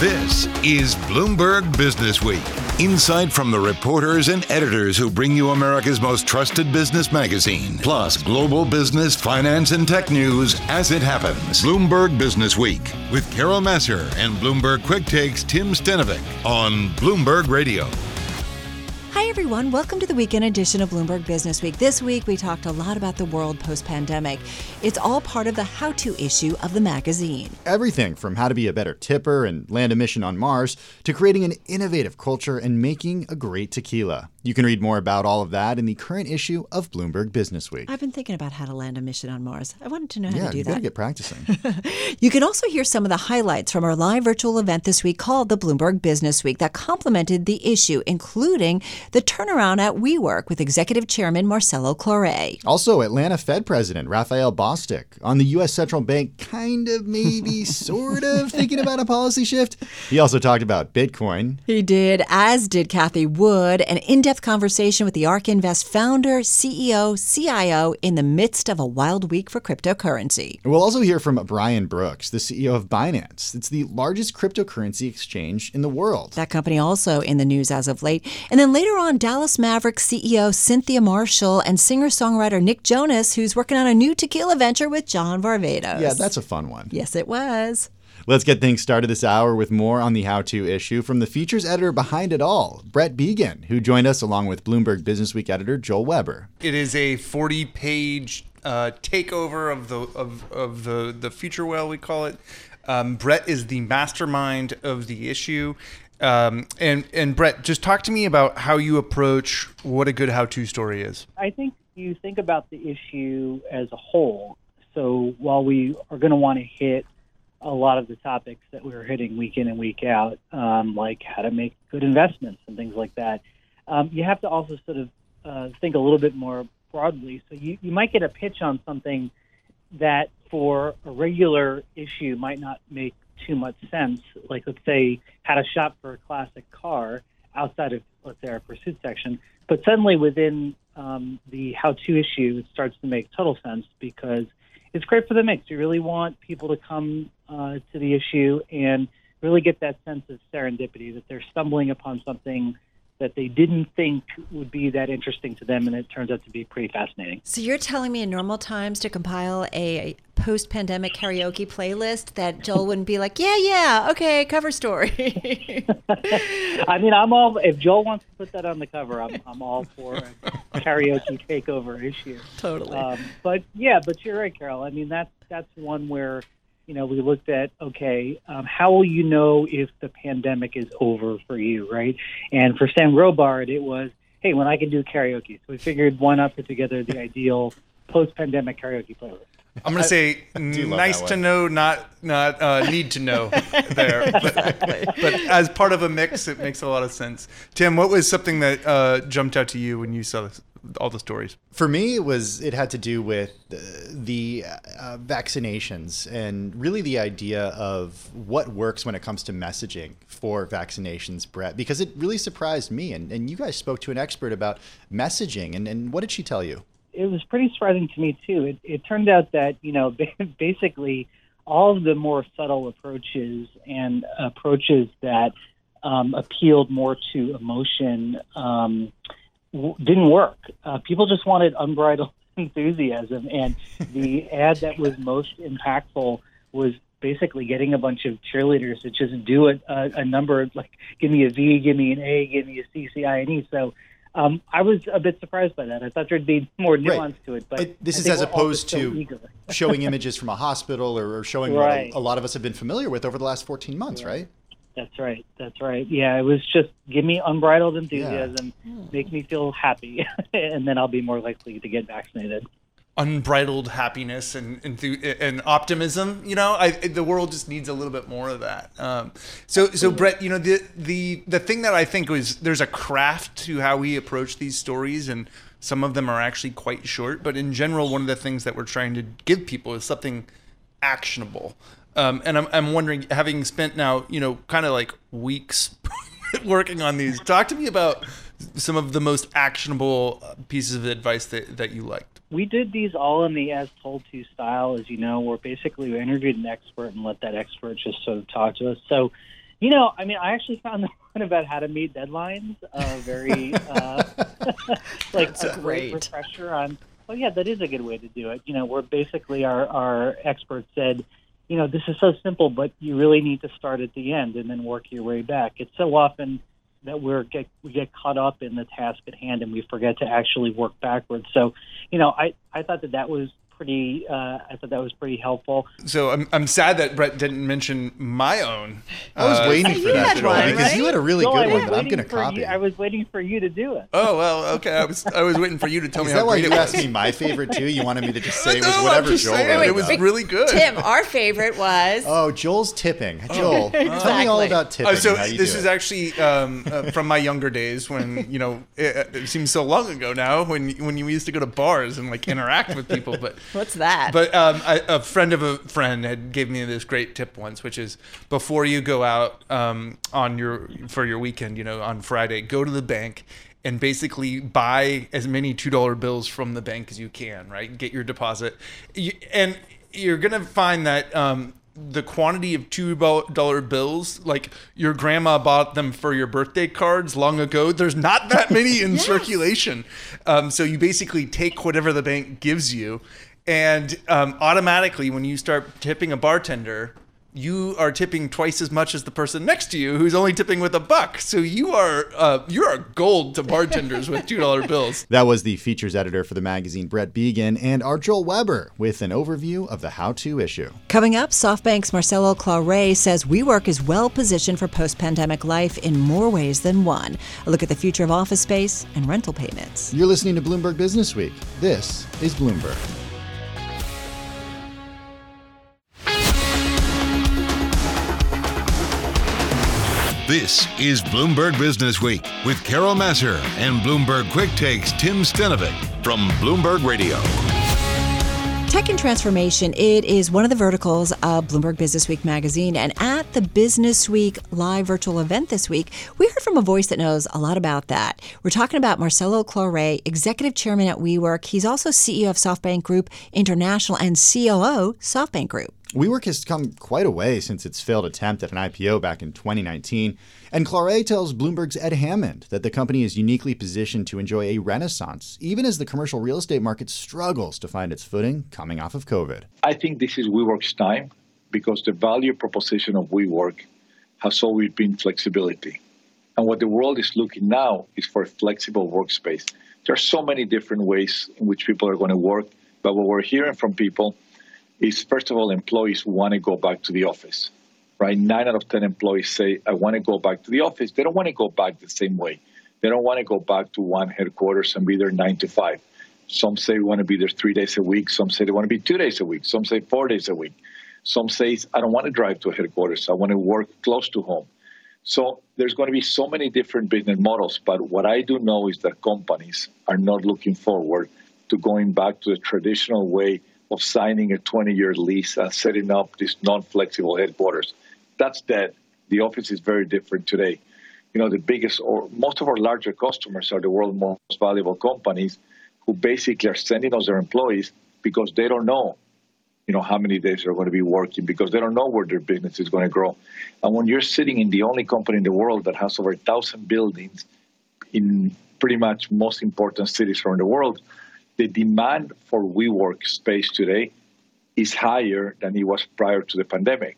This is Bloomberg Business Week. Insight from the reporters and editors who bring you America's most trusted business magazine, plus global business, finance, and tech news as it happens. Bloomberg Business Week with Carol Massar and Bloomberg Quick Takes Tim Stenovec on Bloomberg Radio. Everyone. Welcome to the weekend edition of Bloomberg Business Week. This week, we talked a lot about the world post pandemic. It's all part of the how to issue of the magazine. Everything from how to be a better tipper and land a mission on Mars to creating an innovative culture and making a great tequila. You can read more about all of that in the current issue of Bloomberg Business Week. I've been thinking about how to land a mission on Mars. I wanted to know how yeah, to do you that. gotta get practicing. you can also hear some of the highlights from our live virtual event this week called the Bloomberg Business Week that complemented the issue, including the turnaround at WeWork with Executive Chairman Marcelo Claure. also, Atlanta Fed President Raphael Bostic on the U.S. Central Bank, kind of, maybe, sort of thinking about a policy shift. He also talked about Bitcoin. He did, as did Cathie Wood, an in depth conversation with the ARK Invest founder, CEO, CIO in the midst of a wild week for cryptocurrency. We'll also hear from Brian Brooks, the CEO of Binance. It's the largest cryptocurrency exchange in the world. That company also in the news as of late. And then later on, Dallas Mavericks CEO Cynthia Marshall and singer songwriter Nick Jonas, who's working on a new tequila venture with John Varvatos. Yeah, that's a fun one. Yes, it was. Let's get things started this hour with more on the how to issue from the features editor behind it all, Brett Begun, who joined us along with Bloomberg Business Week editor Joel Weber. It is a 40 page uh, takeover of the of, of the the feature well we call it. Um, Brett is the mastermind of the issue. Um, and and Brett, just talk to me about how you approach what a good how-to story is. I think you think about the issue as a whole. So while we are going to want to hit a lot of the topics that we are hitting week in and week out, um, like how to make good investments and things like that, um, you have to also sort of uh, think a little bit more broadly. So you, you might get a pitch on something that for a regular issue might not make too much sense. Like, let's say, how to shop for a classic car outside of, let's say, our pursuit section. But suddenly within um, the how to issue, it starts to make total sense because it's great for the mix. You really want people to come uh, to the issue and really get that sense of serendipity that they're stumbling upon something that they didn't think would be that interesting to them, and it turns out to be pretty fascinating. So you're telling me in normal times to compile a post-pandemic karaoke playlist that Joel wouldn't be like, yeah, yeah, okay, cover story. I mean, I'm all. If Joel wants to put that on the cover, I'm, I'm all for a karaoke takeover issue. totally. Um, but yeah, but you're right, Carol. I mean, that's that's one where you know we looked at okay, um, how will you know if the pandemic is over for you, right? And for Sam Grobart, it was hey, when I can do karaoke. So we figured why not put together the ideal post-pandemic karaoke playlist. I'm going to say nice to know, not not uh, need to know there. But, but as part of a mix, it makes a lot of sense. Tim, what was something that uh, jumped out to you when you saw this, all the stories? For me, it was it had to do with uh, the uh, vaccinations and really the idea of what works when it comes to messaging for vaccinations, Brett, because it really surprised me. And, and you guys spoke to an expert about messaging, and, and what did she tell you? it was pretty surprising to me too. It, it turned out that you know basically all of the more subtle approaches and approaches that um, appealed more to emotion um, w- didn't work. Uh, people just wanted unbridled enthusiasm, and the ad that was most impactful was basically getting a bunch of cheerleaders to just do a, a, a number like give me a V, give me an A, give me a C, C, I, and E. So um, I was a bit surprised by that. I thought there'd be more nuance to it, but It- this I is as opposed just so to showing images from a hospital or, or showing Right. what a, a lot of us have been familiar with over the last 14 months, right? That's right. That's right. Yeah, it was just give me unbridled enthusiasm, make me feel happy, and then I'll be more likely to get vaccinated. unbridled happiness and enthu- and optimism. You know, I, the world just needs a little bit more of that. Um, so, so Brett, you know, the the the thing that I think was there's a craft to how we approach these stories, and some of them are actually quite short. But in general, one of the things that we're trying to give people is something actionable. Um, and I'm, I'm wondering, having spent now, you know, kind of like weeks working on these, talk to me about some of the most actionable uh, pieces of advice that, that you liked. We did these all in the as told to style, as you know, where basically we interviewed an expert and let that expert just sort of talk to us. So, You know, I mean, I actually found the one about how to meet deadlines uh, very uh, like a great great. refresher on. Oh yeah, that is a good way to do it. You know, where basically our our experts said, you know, this is so simple, but you really need to start at the end and then work your way back. It's so often that we're get we get caught up in the task at hand and we forget to actually work backwards. So, you know, I I thought that that was pretty. Uh, I thought that was pretty helpful. So I'm, I'm sad that Brett didn't mention my own. I was uh, waiting for that had Joel, one, because you had a really Joel, I good one that I'm going to for copy. you- I was waiting for you to do it. Oh well, okay. I was I was waiting for you to tell Is me that how why great you it asked me my favorite too? You wanted me to just say it was whatever Joel saying, wrote it was about. really good. Tim, our favorite was. Oh, Joel's tipping. Joel, tell me all about tipping. Uh, so and how you this is it. actually um, uh, from my younger days when you know it, it seems so long ago now when when you used to go to bars and like interact with people. But What's that? But um, I, a friend of a friend had gave me this great tip once, which is before you go out um, on your for your weekend, you know, on Friday, go to the bank and basically buy as many two dollar bills from the bank as you can. Right, get your deposit, you, and you're gonna find that. Um, the quantity of two dollar bills, like your grandma bought them for your birthday cards long ago. There's not that many in circulation, um, so you basically take whatever the bank gives you, and um, automatically when you start tipping a bartender, you are tipping twice as much as the person next to you who's only tipping with a buck. So you are uh, you are gold to bartenders with two dollar bills. That was the features editor for the magazine, Brett Begun, and our Joel Weber with an overview of the how-to issue. Coming up, SoftBank's Marcelo Claure says WeWork is well positioned for post pandemic life in more ways than one. A look at the future of office space and rental payments. You're listening to Bloomberg Business Week. This is Bloomberg. This is Bloomberg Business Week with Carol Massar and Bloomberg Quick Takes Tim Stenovec from Bloomberg Radio. Tech and transformation, it is one of the verticals of Bloomberg Business Week magazine. And at the Business Week live virtual event this week, we heard from a voice that knows a lot about that. We're talking about Marcelo Claure, executive chairman at WeWork. He's also CEO of SoftBank Group International and COO SoftBank Group. WeWork has come quite a way since its failed attempt at an IPO back in 2019. And Claure tells Bloomberg's Ed Hammond that the company is uniquely positioned to enjoy a renaissance, even as the commercial real estate market struggles to find its footing coming off of COVID. I think this is WeWork's time because the value proposition of WeWork has always been flexibility. And what the world is looking now is for a flexible workspace. There are so many different ways in which people are going to work, but what we're hearing from people is first of all, employees want to go back to the office. Right? Nine out of 10 employees say, I want to go back to the office. They don't want to go back the same way. They don't want to go back to one headquarters and be there nine to five. Some say they want to be there three days a week. Some say they want to be two days a week. Some say four days a week. Some say I don't want to drive to a headquarters. I want to work close to home. So there's going to be so many different business models. But what I do know is that companies are not looking forward to going back to the traditional way of signing a 20 year lease and setting up these non flexible headquarters. That's dead. The office is very different today. You know, the biggest or most of our larger customers are the world's most valuable companies who basically are sending us their employees because they don't know, you know, how many days they're going to be working because they don't know where their business is going to grow. And when you're sitting in the only company in the world that has over a thousand buildings in pretty much most important cities around the world, the demand for WeWork space today is higher than it was prior to the pandemic.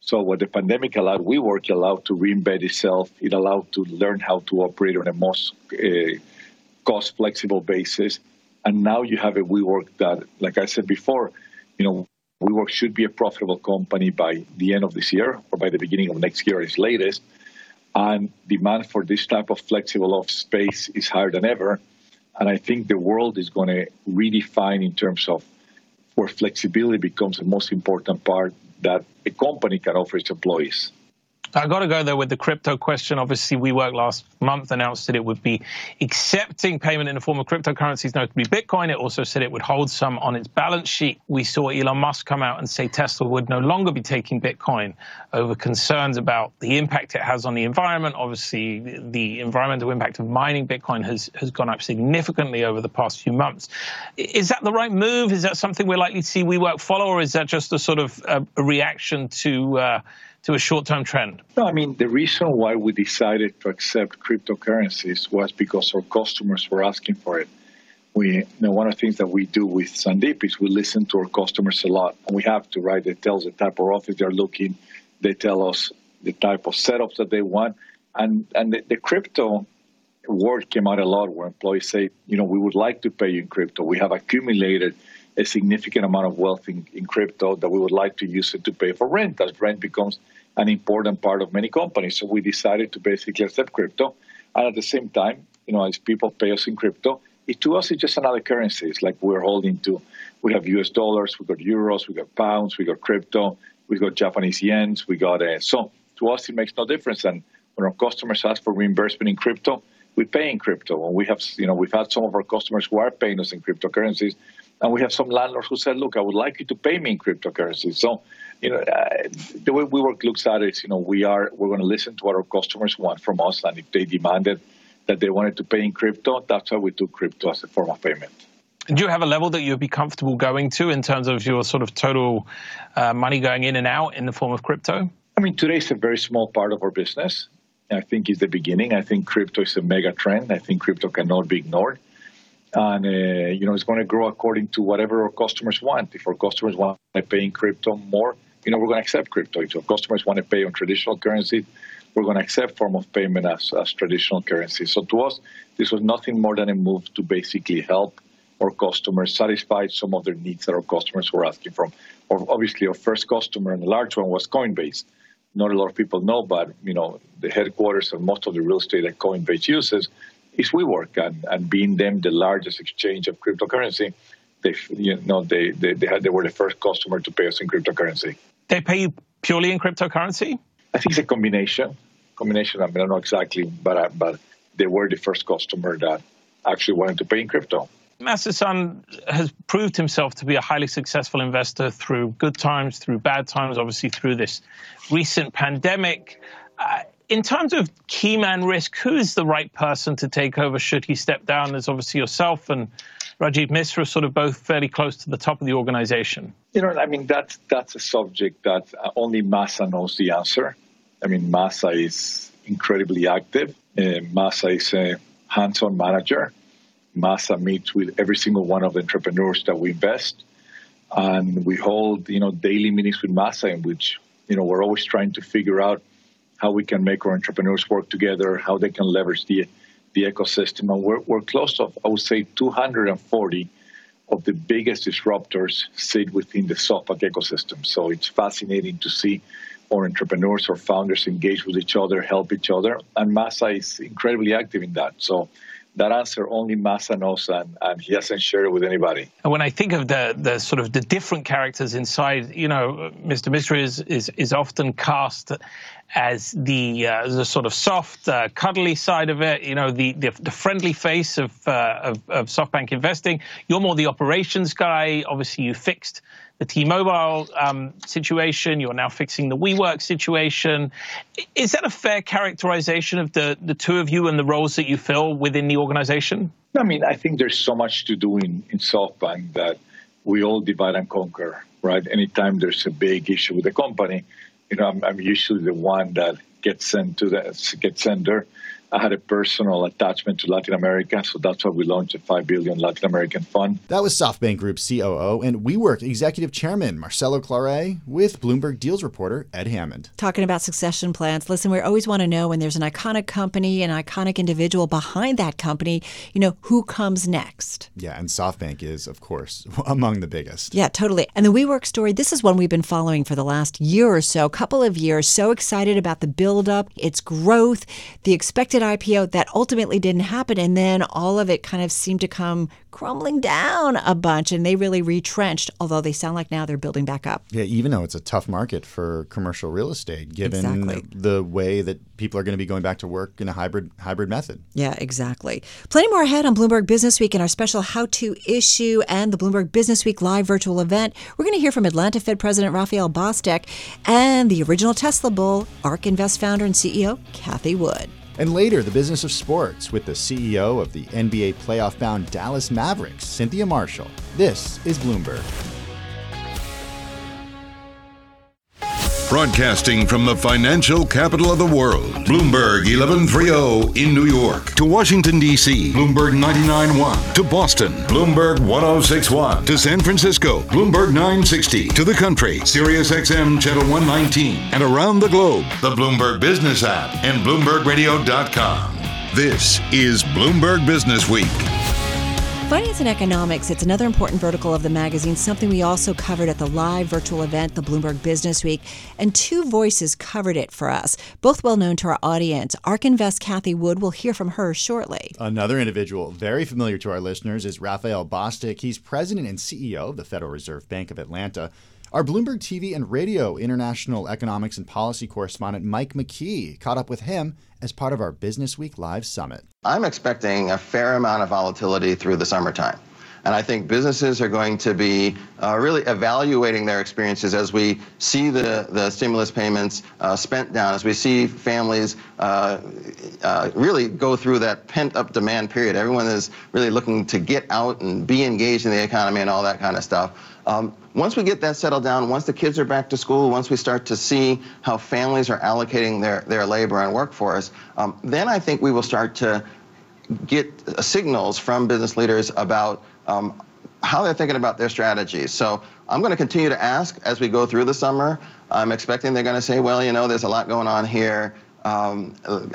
So what the pandemic allowed WeWork allowed to reinvent itself. It allowed to learn how to operate on a most uh, cost flexible basis. And now you have a WeWork that, like I said before, you know, WeWork should be a profitable company by the end of this year or by the beginning of next year at latest. And demand for this type of flexible office space is higher than ever. And I think the world is going to redefine in terms of where flexibility becomes the most important part that a company can offer its employees. I got to go there with the crypto question. Obviously, WeWork last month announced that it would be accepting payment in the form of cryptocurrencies, notably Bitcoin. It also said it would hold some on its balance sheet. We saw Elon Musk come out and say Tesla would no longer be taking Bitcoin over concerns about the impact it has on the environment. Obviously, the environmental impact of mining Bitcoin has, has gone up significantly over the past few months. Is that the right move? Is that something we're likely to see WeWork follow, or is that just a sort of a, a reaction to? Uh, to a short term trend? No, I mean, the reason why we decided to accept cryptocurrencies was because our customers were asking for it. We, you know, one of the things that we do with Sandeep is we listen to our customers a lot, and we have to, right? They tell us the type of office they're looking, they tell us the type of setups that they want, and and the, the crypto word came out a lot where employees say, you know, we would like to pay you in crypto. We have accumulated a significant amount of wealth in, in crypto that we would like to use it to pay for rent as rent becomes an important part of many companies. So we decided to basically accept crypto. And at the same time, you know, as people pay us in crypto, it to us it's just another currency. It's like we're holding to we have US dollars, we got euros, we got pounds, we got crypto, we got Japanese yens, we got uh, so to us it makes no difference. And when our customers ask for reimbursement in crypto, we pay in crypto. And we have you know we've had some of our customers who are paying us in cryptocurrencies and we have some landlords who said, look, I would like you to pay me in cryptocurrencies. So, you know, uh, the way we work looks at it is, you know, we are, we're going to listen to what our customers want from us. And if they demanded that they wanted to pay in crypto, that's why we took crypto as a form of payment. Do you have a level that you'd be comfortable going to in terms of your sort of total uh, money going in and out in the form of crypto? I mean, today is a very small part of our business. I think it's the beginning. I think crypto is a mega trend. I think crypto cannot be ignored and uh, you know it's going to grow according to whatever our customers want. If our customers want to pay in crypto more, you know we're going to accept crypto. If our customers want to pay on traditional currency, we're going to accept form of payment as, as traditional currency. So to us, this was nothing more than a move to basically help our customers satisfy some of their needs that our customers were asking from. Or obviously, our first customer and the large one was Coinbase. Not a lot of people know, but you know the headquarters of most of the real estate that Coinbase uses is WeWork, and, and being them the largest exchange of cryptocurrency, they you know they they they, had, they were the first customer to pay us in cryptocurrency. They pay you purely in cryptocurrency. I think it's a combination. Combination. I, mean, I don't know exactly, but uh, but they were the first customer that actually wanted to pay in crypto. Masa Son has proved himself to be a highly successful investor through good times, through bad times, obviously through this recent pandemic. Uh, in terms of key man risk, who is the right person to take over should he step down? There's obviously yourself and Rajiv Misra, sort of both fairly close to the top of the organization. You know, I mean, that's, that's a subject that only Masa knows the answer. I mean, Masa is incredibly active. Uh, Masa is a hands on manager. Masa meets with every single one of the entrepreneurs that we invest. And we hold, you know, daily meetings with Masa in which, you know, we're always trying to figure out how we can make our entrepreneurs work together, how they can leverage the the ecosystem. And we're, we're close to, I would say, 240 of the biggest disruptors sit within the SoftBank ecosystem. So it's fascinating to see our entrepreneurs or founders engage with each other, help each other. And Masa is incredibly active in that. So that answer only Masa knows, and, and he hasn't shared it with anybody. And when I think of the the sort of the different characters inside, you know, Mr. Misra is is, is often cast as the uh, the sort of soft, uh, cuddly side of it. You know, the the, the friendly face of, uh, of, of SoftBank investing. You're more the operations guy. Obviously, you fixed the T-Mobile um, situation. You're now fixing the WeWork situation. Is that a fair characterization of the the two of you and the roles that you fill within the organization? I mean, I think there's so much to do in, in SoftBank that we all divide and conquer, right? Anytime there's a big issue with the company, you know, I'm, I'm usually the one that gets sent to the gets sent there I had a personal attachment to Latin America, so that's why we launched a five billion Latin American fund. That was SoftBank Group COO and WeWork Executive Chairman Marcelo Claure with Bloomberg Deals reporter Ed Hammond. Talking about succession plans. Listen, we always want to know when there's an iconic company, an iconic individual behind that company. You know who comes next. Yeah, and SoftBank is, of course, among the biggest. Yeah, totally. And the WeWork story. This is one we've been following for the last year or so, couple of years. So excited about the buildup, its growth, the expected IPO that ultimately didn't happen. And then all of it kind of seemed to come crumbling down a bunch and they really retrenched, although they sound like now they're building back up. Yeah, even though it's a tough market for commercial real estate, given exactly. the way that people are going to be going back to work in a hybrid hybrid method. Yeah, exactly. Plenty more ahead on Bloomberg Business Week and our special how to issue and the Bloomberg Business Week live virtual event. We're going to hear from Atlanta Fed President Raphael Bostic and the original Tesla bull, ARK Invest founder and CEO Cathie Wood. And later, the business of sports with the CEO of the NBA playoff bound Dallas Mavericks, Cynthia Marshall. This is Bloomberg. Broadcasting from the financial capital of the world, Bloomberg 1130 in New York. To Washington, D.C., Bloomberg 99.1. To Boston, Bloomberg 1061. To San Francisco, Bloomberg 960. To the country, Sirius XM Channel 119. And around the globe, the Bloomberg Business app and BloombergRadio.com. This is Bloomberg Business Week. Finance and economics, it's another important vertical of the magazine, something we also covered at the live virtual event, the Bloomberg Business Week, and two voices covered it for us, both well known to our audience. ARK Invest Cathie Wood, we'll hear from her shortly. Another individual very familiar to our listeners is Raphael Bostic. He's president and CEO of the Federal Reserve Bank of Atlanta. Our Bloomberg TV and radio international economics and policy correspondent Mike McKee caught up with him as part of our Business Week Live Summit. I'm expecting a fair amount of volatility through the summertime. And I think businesses are going to be uh, really evaluating their experiences as we see the, the stimulus payments uh, spent down, as we see families uh, uh really go through that pent up demand period. Everyone is really looking to get out and be engaged in the economy and all that kind of stuff. Um, once we get that settled down, once the kids are back to school, once we start to see how families are allocating their, their labor and workforce, um, then I think we will start to get signals from business leaders about um, how they're thinking about their strategies. So I'm going to continue to ask as we go through the summer. I'm expecting they're going to say, well, you know, there's a lot going on here. Um,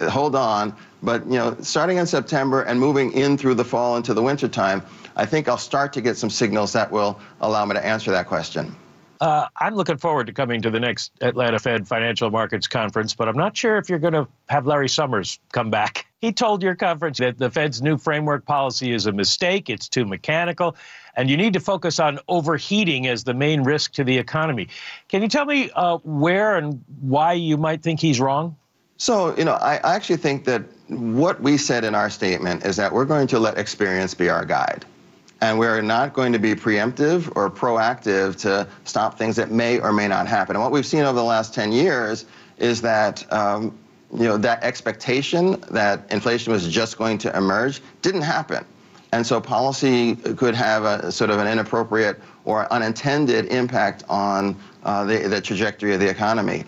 hold on. But, you know, starting in September and moving in through the fall into the winter time, I think I'll start to get some signals that will allow me to answer that question. Uh, I'm looking forward to coming to the next Atlanta Fed Financial Markets Conference, but I'm not sure if you're going to have Larry Summers come back. He told your conference that the Fed's new framework policy is a mistake, it's too mechanical, and you need to focus on overheating as the main risk to the economy. Can you tell me uh, where and why you might think he's wrong? So, you know, I, I actually think that what we said in our statement is that we're going to let experience be our guide and we're not going to be preemptive or proactive to stop things that may or may not happen. And what we've seen over the last 10 years is that um, you know that expectation that inflation was just going to emerge didn't happen. And so policy could have a sort of an inappropriate or unintended impact on uh, the, the trajectory of the economy.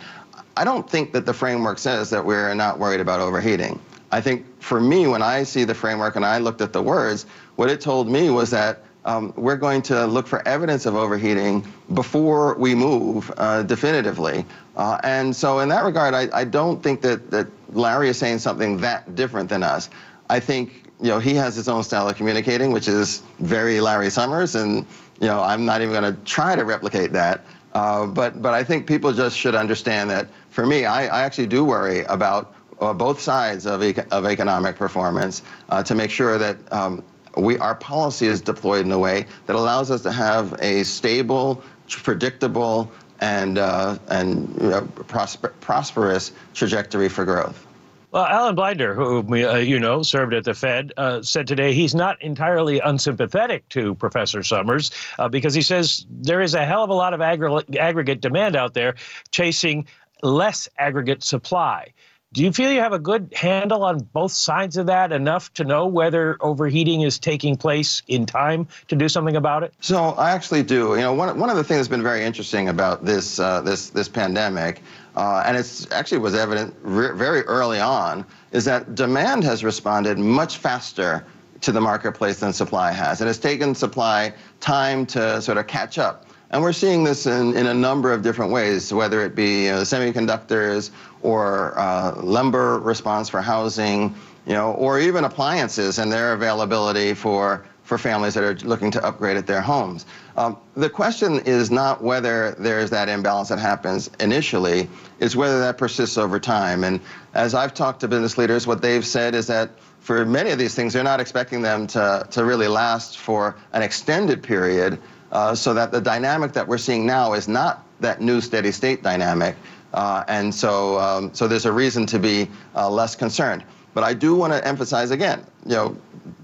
I don't think that the framework says that we're not worried about overheating. I think for me, when I see the framework and I looked at the words, what it told me was that um, we're going to look for evidence of overheating before we move uh, definitively. Uh, and so, in that regard, I, I, don't think that, that Larry is saying something that different than us. I think you know he has his own style of communicating, which is very Larry Summers, and you know I'm not even going to try to replicate that. Uh, but but I think people just should understand that. For me, I, I actually do worry about uh, both sides of, of economic performance uh, to make sure that um, we, our policy is deployed in a way that allows us to have a stable, predictable, and, uh, and you know, prosper, prosperous trajectory for growth. Well, Alan Blinder, who uh, you know served at the Fed, uh, said today he's not entirely unsympathetic to Professor Summers uh, because he says there is a hell of a lot of aggregate demand out there chasing less aggregate supply. Do you feel you have a good handle on both sides of that, enough to know whether overheating is taking place in time to do something about it? So I actually do. You know, one, one of the things that's been very interesting about this uh, this this pandemic, uh, and it's actually was evident re- very early on, is that demand has responded much faster to the marketplace than supply has. and it's taken supply time to sort of catch up. And we're seeing this in, in a number of different ways, whether it be you know, semiconductors or uh, lumber response for housing, you know, or even appliances and their availability for, for families that are looking to upgrade at their homes. Um, the question is not whether there's that imbalance that happens initially, it's whether that persists over time. And as I've talked to business leaders, what they've said is that for many of these things, they're not expecting them to, to really last for an extended period, uh, so that the dynamic that we're seeing now is not that new steady state dynamic. Uh, and so, um, so there's a reason to be uh, less concerned. But I do want to emphasize again, you know,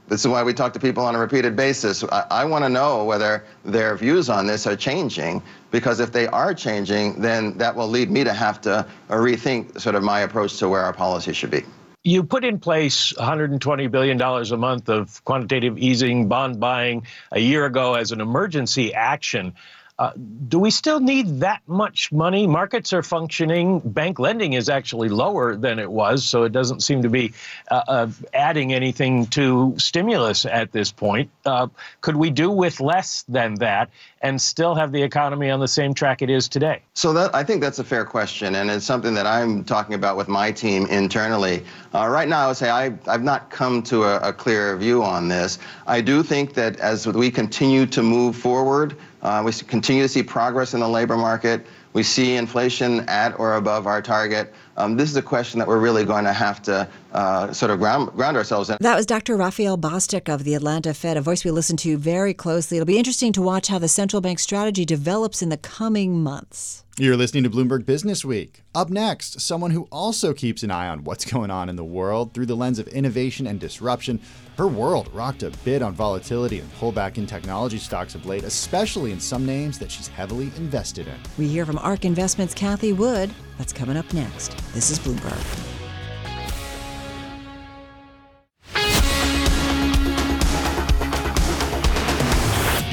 this is why we talk to people on a repeated basis. I, I want to know whether their views on this are changing, because if they are changing, then that will lead me to have to rethink sort of my approach to where our policy should be. You put in place $120 billion a month of quantitative easing, bond buying a year ago as an emergency action. Uh, do we still need that much money? Markets are functioning. Bank lending is actually lower than it was, so it doesn't seem to be uh, uh, adding anything to stimulus at this point. Uh, could we do with less than that and still have the economy on the same track it is today? So that I think that's a fair question, and it's something that I'm talking about with my team internally. Uh, right now, I would say I, I've not come to a, a clear view on this. I do think that as we continue to move forward, uh, we continue to see progress in the labor market. We see inflation at or above our target. Um, this is a question that we're really going to have to uh, sort of ground, ground ourselves in. That was Dr. Raphael Bostic of the Atlanta Fed, a voice we listen to very closely. It'll be interesting to watch how the central bank strategy develops in the coming months. You're listening to Bloomberg Business Week. Up next, someone who also keeps an eye on what's going on in the world through the lens of innovation and disruption. Her world rocked a bit on volatility and pullback in technology stocks of late, especially in some names that she's heavily invested in. We hear from ARK Investments' Cathie Wood. That's coming up next. This is Bloomberg.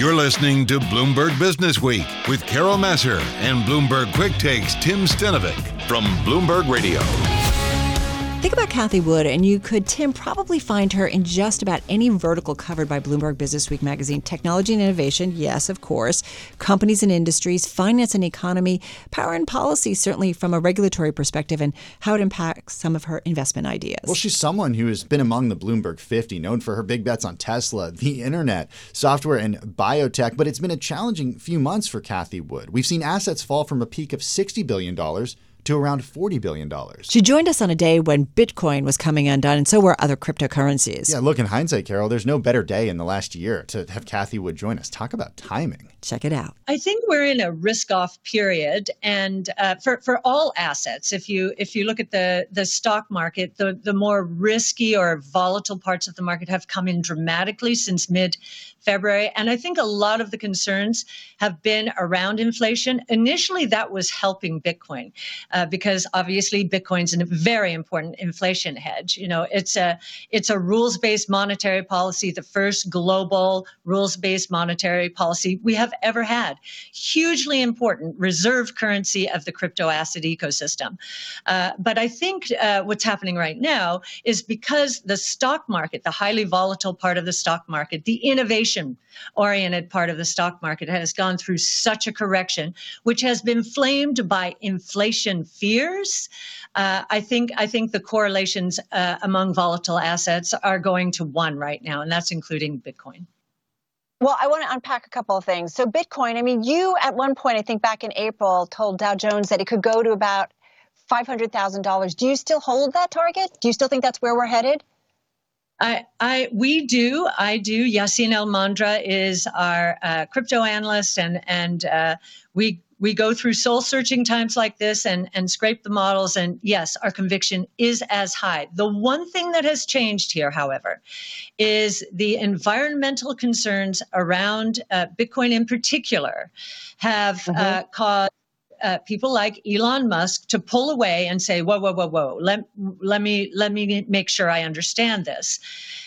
You're listening to Bloomberg Business Week with Carol Massar and Bloomberg Quick Takes Tim Stenovec from Bloomberg Radio. Think about Cathie Wood, and you could, Tim, probably find her in just about any vertical covered by Bloomberg Business Week magazine. Technology and innovation, yes, of course. Companies and industries, finance and economy, power and policy, certainly from a regulatory perspective, and how it impacts some of her investment ideas. Well, she's someone who has been among the Bloomberg 50, known for her big bets on Tesla, the internet, software, and biotech. But it's been a challenging few months for Cathie Wood. We've seen assets fall from a peak of $60 billion to around $40 billion. She joined us on a day when Bitcoin was coming undone, and so were other cryptocurrencies. Yeah, look, in hindsight, Carol, there's no better day in the last year to have Cathie Wood join us. Talk about timing. Check it out. I think we're in a risk-off period, and uh, for for all assets, if you if you look at the the stock market, the the more risky or volatile parts of the market have come in dramatically since mid February. And I think a lot of the concerns have been around inflation. Initially, that was helping Bitcoin uh, because obviously Bitcoin's a very important inflation hedge. You know, it's a it's a rules based monetary policy, the first global rules based monetary policy we have ever had. Hugely important reserve currency of the crypto asset ecosystem. Uh, but I think uh, what's happening right now is because the stock market, the highly volatile part of the stock market, the innovation oriented part of the stock market has gone through such a correction, which has been flamed by inflation fears. Uh, I think I think the correlations uh, among volatile assets are going to one right now, and that's including Bitcoin. Well, I want to unpack a couple of things. So, Bitcoin, I mean, you at one point, I think back in April, told Dow Jones that it could go to about $500,000. Do you still hold that target? Do you still think that's where we're headed? I, I, we do. I do. Yassine Elmandjra is our uh, crypto analyst, and and uh, we we go through soul searching times like this and and scrape the models. And yes, our conviction is as high. The one thing that has changed here, however, is the environmental concerns around uh, Bitcoin in particular have mm-hmm. uh, caused uh, people like Elon Musk to pull away and say, "Whoa, whoa, whoa, whoa! Let let me let me make sure I understand this."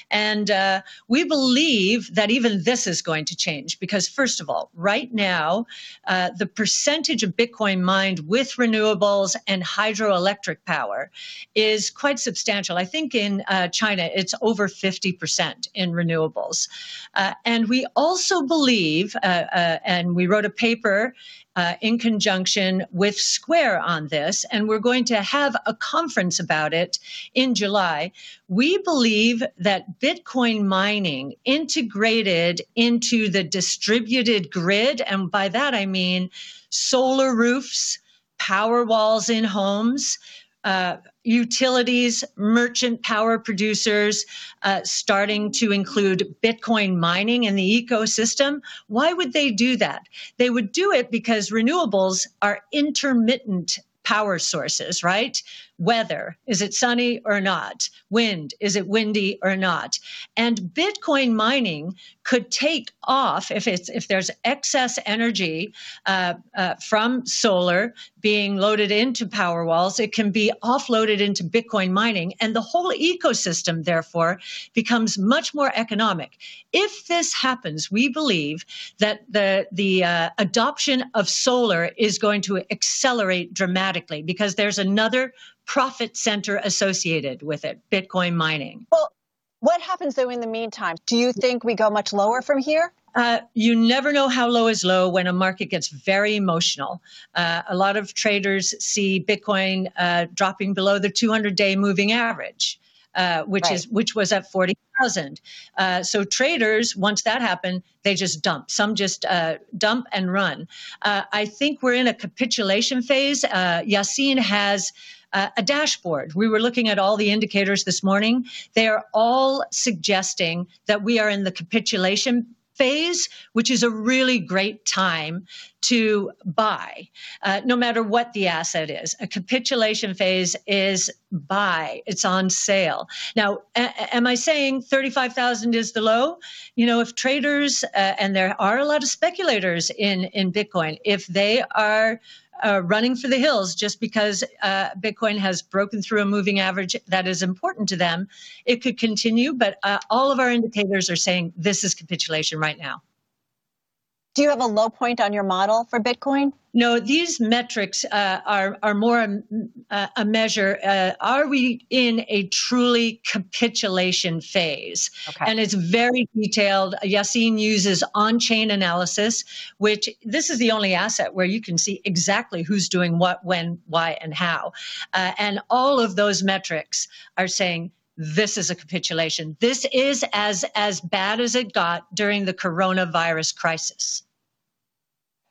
And uh, we believe that even this is going to change because, first of all, right now, uh, the percentage of Bitcoin mined with renewables and hydroelectric power is quite substantial. I think in uh, China, it's over 50% in renewables. Uh, and we also believe, uh, uh, and we wrote a paper uh, in conjunction with Square on this, and we're going to have a conference about it in July. We believe that Bitcoin mining integrated into the distributed grid, and by that I mean solar roofs, power walls in homes, uh, utilities, merchant power producers uh, starting to include Bitcoin mining in the ecosystem. Why would they do that? They would do it because renewables are intermittent power sources, right? Weather. Is it sunny or not? Wind. Is it windy or not? And Bitcoin mining could take off if it's if there's excess energy uh, uh, from solar being loaded into Powerwalls. It can be offloaded into Bitcoin mining, and the whole ecosystem therefore becomes much more economic. If this happens, we believe that the the uh, adoption of solar is going to accelerate dramatically because there's another profit center associated with it, Bitcoin mining. Well, what happens though in the meantime? Do you think we go much lower from here? Uh, you never know how low is low when a market gets very emotional. Uh, a lot of traders see Bitcoin uh, dropping below the 200-day moving average, uh, which right. is which was at 40,000. Uh, so traders, once that happened, they just dump. Some just uh, dump and run. I think we're in a capitulation phase. Yassine has uh, a dashboard. We were looking at all the indicators this morning. They are all suggesting that we are in the capitulation phase, which is a really great time to buy, uh, no matter what the asset is. A capitulation phase is buy, it's on sale. Now, a- am I saying 35,000 is the low? You know, if traders, uh, and there are a lot of speculators in, in Bitcoin, if they are uh, running for the hills just because uh, Bitcoin has broken through a moving average that is important to them. It could continue, but uh, all of our indicators are saying this is capitulation right now. Do you have a low point on your model for Bitcoin? No, these metrics uh, are are more a, a measure. Uh, are we in a truly capitulation phase? Okay. And it's very detailed. Yassine uses on-chain analysis, which this is the only asset where you can see exactly who's doing what, when, why, and how. Uh, and all of those metrics are saying this is a capitulation. This is as as bad as it got during the coronavirus crisis.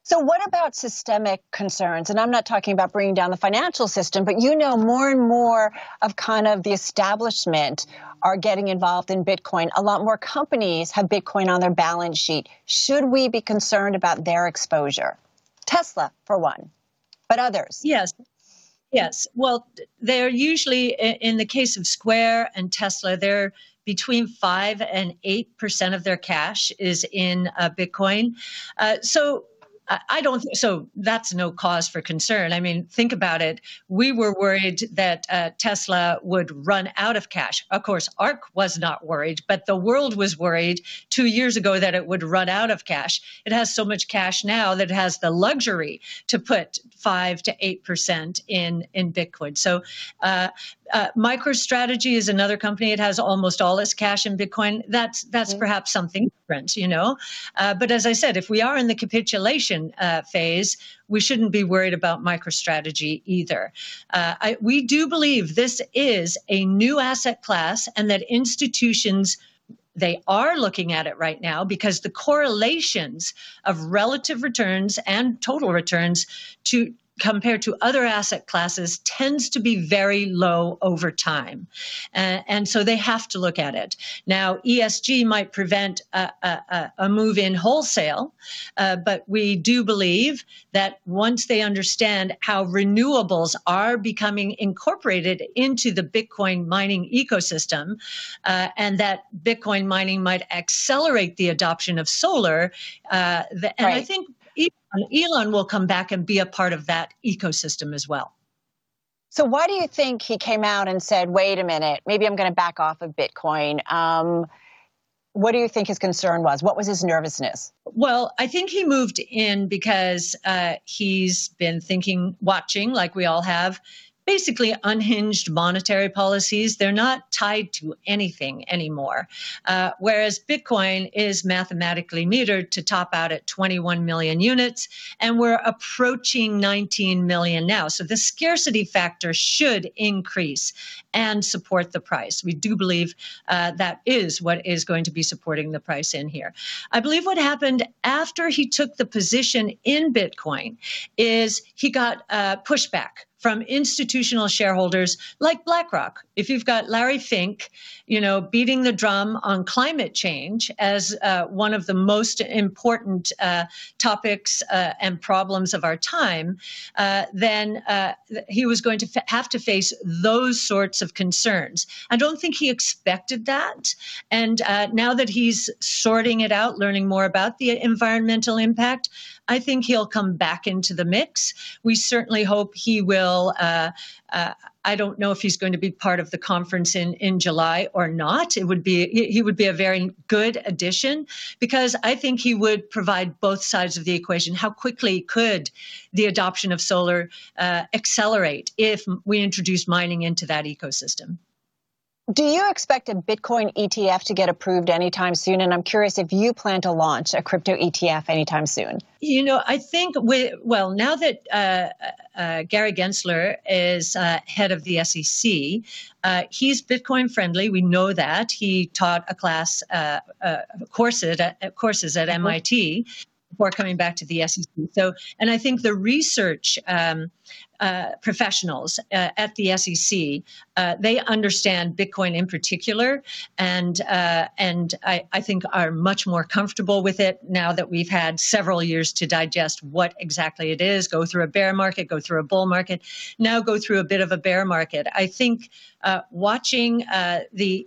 So, what about systemic concerns? And I'm not talking about bringing down the financial system, but you know, more and more of kind of the establishment are getting involved in Bitcoin. A lot more companies have Bitcoin on their balance sheet. Should we be concerned about their exposure? Tesla, for one, but others. Yes. Yes. Well, they're usually, in the case of Square and Tesla, they're between 5 and 8% of their cash is in uh, Bitcoin. Uh, so I don't. So that's no cause for concern. I mean, think about it. We were worried that uh, Tesla would run out of cash. Of course, ARK was not worried, but the world was worried two years ago that it would run out of cash. It has so much cash now that it has the luxury to put five to eight percent in in Bitcoin. So uh, uh, MicroStrategy is another company. It has almost all its cash in Bitcoin. That's that's mm-hmm. perhaps something different, you know. Uh, but as I said, if we are in the capitulation uh, phase, we shouldn't be worried about MicroStrategy either. Uh, I, we do believe this is a new asset class, and that institutions they are looking at it right now because the correlations of relative returns and total returns to compared to other asset classes tends to be very low over time. Uh, and so they have to look at it. Now, ESG might prevent a, a, a move in wholesale, uh, but we do believe that once they understand how renewables are becoming incorporated into the Bitcoin mining ecosystem, uh, and that Bitcoin mining might accelerate the adoption of solar, uh, the, and right. I think Elon, Elon will come back and be a part of that ecosystem as well. So, why do you think he came out and said, wait a minute, maybe I'm going to back off of Bitcoin? Um, what do you think his concern was? What was his nervousness? Well, I think he moved in because uh, he's been thinking, watching, like we all have, basically unhinged monetary policies. They're not tied to anything anymore. Uh, whereas Bitcoin is mathematically metered to top out at 21 million units, and we're approaching 19 million now. So the scarcity factor should increase and support the price. We do believe uh, that is what is going to be supporting the price in here. I believe what happened after he took the position in Bitcoin is he got uh, pushback from institutional shareholders like BlackRock. If you've got Larry Fink, you know, beating the drum on climate change as uh, one of the most important uh, topics uh, and problems of our time, uh, then uh, he was going to f- have to face those sorts of concerns. I don't think he expected that. And uh, now that he's sorting it out, learning more about the environmental impact, I think he'll come back into the mix. We certainly hope he will. Uh, uh, I don't know if he's going to be part of the conference in, in July or not. It would be he would be a very good addition because I think he would provide both sides of the equation. How quickly could the adoption of solar uh, accelerate if we introduce mining into that ecosystem? Do you expect a Bitcoin ETF to get approved anytime soon? And I'm curious if you plan to launch a crypto ETF anytime soon. You know, I think we well now that uh, uh, Gary Gensler is uh, head of the SEC, uh, he's Bitcoin friendly. We know that he taught a class uh, uh, courses at, courses at MIT mm-hmm. Before coming back to the SEC. So, and I think the research um, uh, professionals uh, at the SEC, uh, they understand Bitcoin in particular, and uh, and I, I, think are much more comfortable with it now that we've had several years to digest what exactly it is. Go through a bear market, go through a bull market, now go through a bit of a bear market. I think uh, watching the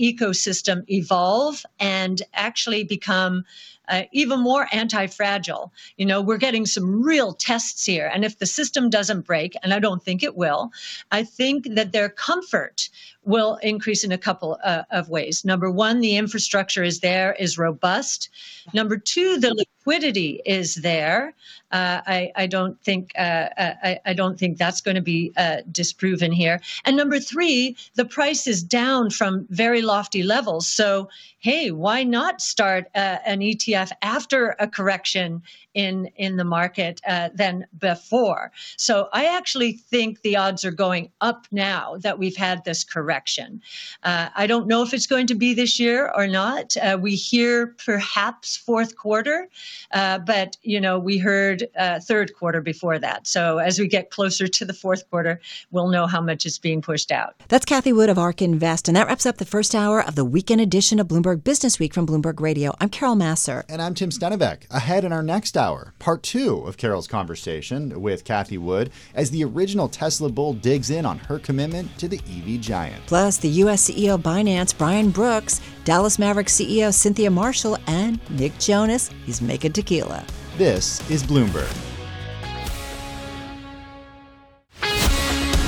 ecosystem evolve and actually become uh, even more anti-fragile. You know, we're getting some real tests here, and if the system doesn't break, and I don't think it will, I think that their comfort will increase in a couple uh, of ways. Number one, the infrastructure is there, is robust. Number two, the liquidity is there. Uh, I, I, don't think uh, uh, I, I, don't think that's going to be uh, disproven here. And number three, the price is down from very lofty levels. So hey, why not start uh, an ETF after a correction in in the market than before? So I actually think the odds are going up now that we've had this correction. I don't know if it's going to be this year or not. We hear perhaps fourth quarter, but you know we heard uh, third quarter before that. So as we get closer to the fourth quarter, we'll know how much is being pushed out. That's Cathie Wood of ARK Invest, and that wraps up the first hour of the weekend edition of Bloomberg Business Week from Bloomberg Radio. I'm Carol Massar. And I'm Tim Stenovec. Ahead in our next hour, part two of Carol's conversation with Cathie Wood as the original Tesla bull digs in on her commitment to the EV giant. Plus, the U.S. CEO of Binance, Brian Brooks, Dallas Mavericks CEO Cynthia Marshall, and Nick Jonas. He's making tequila. This is Bloomberg.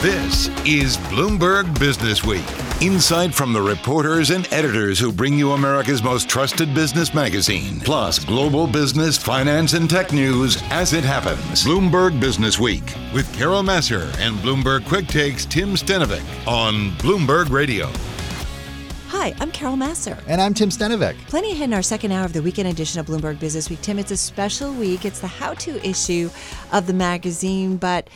This is Bloomberg Business Week. Insight from the reporters and editors who bring you America's most trusted business magazine, plus global business, finance, and tech news as it happens. Bloomberg Business Week with Carol Massar and Bloomberg Quick Takes Tim Stenovec on Bloomberg Radio. Hi, I'm Carol Massar. And I'm Tim Stenovec. Plenty ahead in our second hour of the weekend edition of Bloomberg Business Week. Tim, it's a special week. It's the how to issue of the magazine, but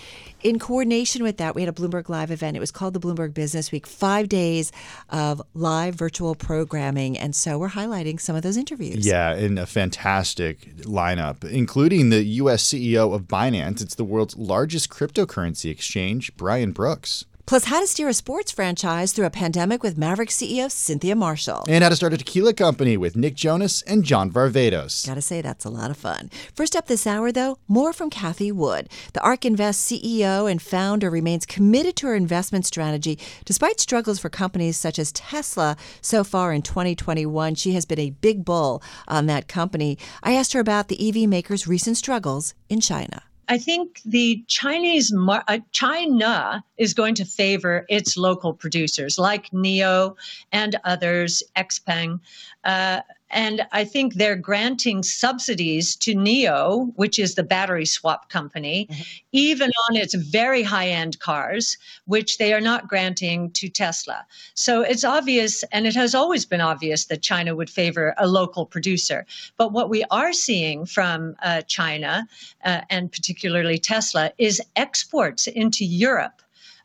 in coordination with that, we had a Bloomberg Live event. It was called the Bloomberg Business Week, five days of live virtual programming. And so we're highlighting some of those interviews. Yeah, and a fantastic lineup, including the U.S. CEO of Binance. It's the world's largest cryptocurrency exchange, Brian Brooks. Plus, how to steer a sports franchise through a pandemic with Maverick CEO Cynthia Marshall. And how to start a tequila company with Nick Jonas and John Varvatos. Gotta say, that's a lot of fun. First up this hour, though, more from Cathie Wood. The ARK Invest CEO and founder remains committed to her investment strategy despite struggles for companies such as Tesla so far in 2021. She has been a big bull on that company. I asked her about the EV maker's recent struggles in China. I think the Chinese mar- uh, China is going to favor its local producers like NIO and others, XPeng. Uh, and I think they're granting subsidies to NIO, which is the battery swap company, mm-hmm. even on its very high end cars, which they are not granting to Tesla. So it's obvious, and it has always been obvious, that China would favor a local producer. But what we are seeing from uh, China, uh, and particularly Tesla, is exports into Europe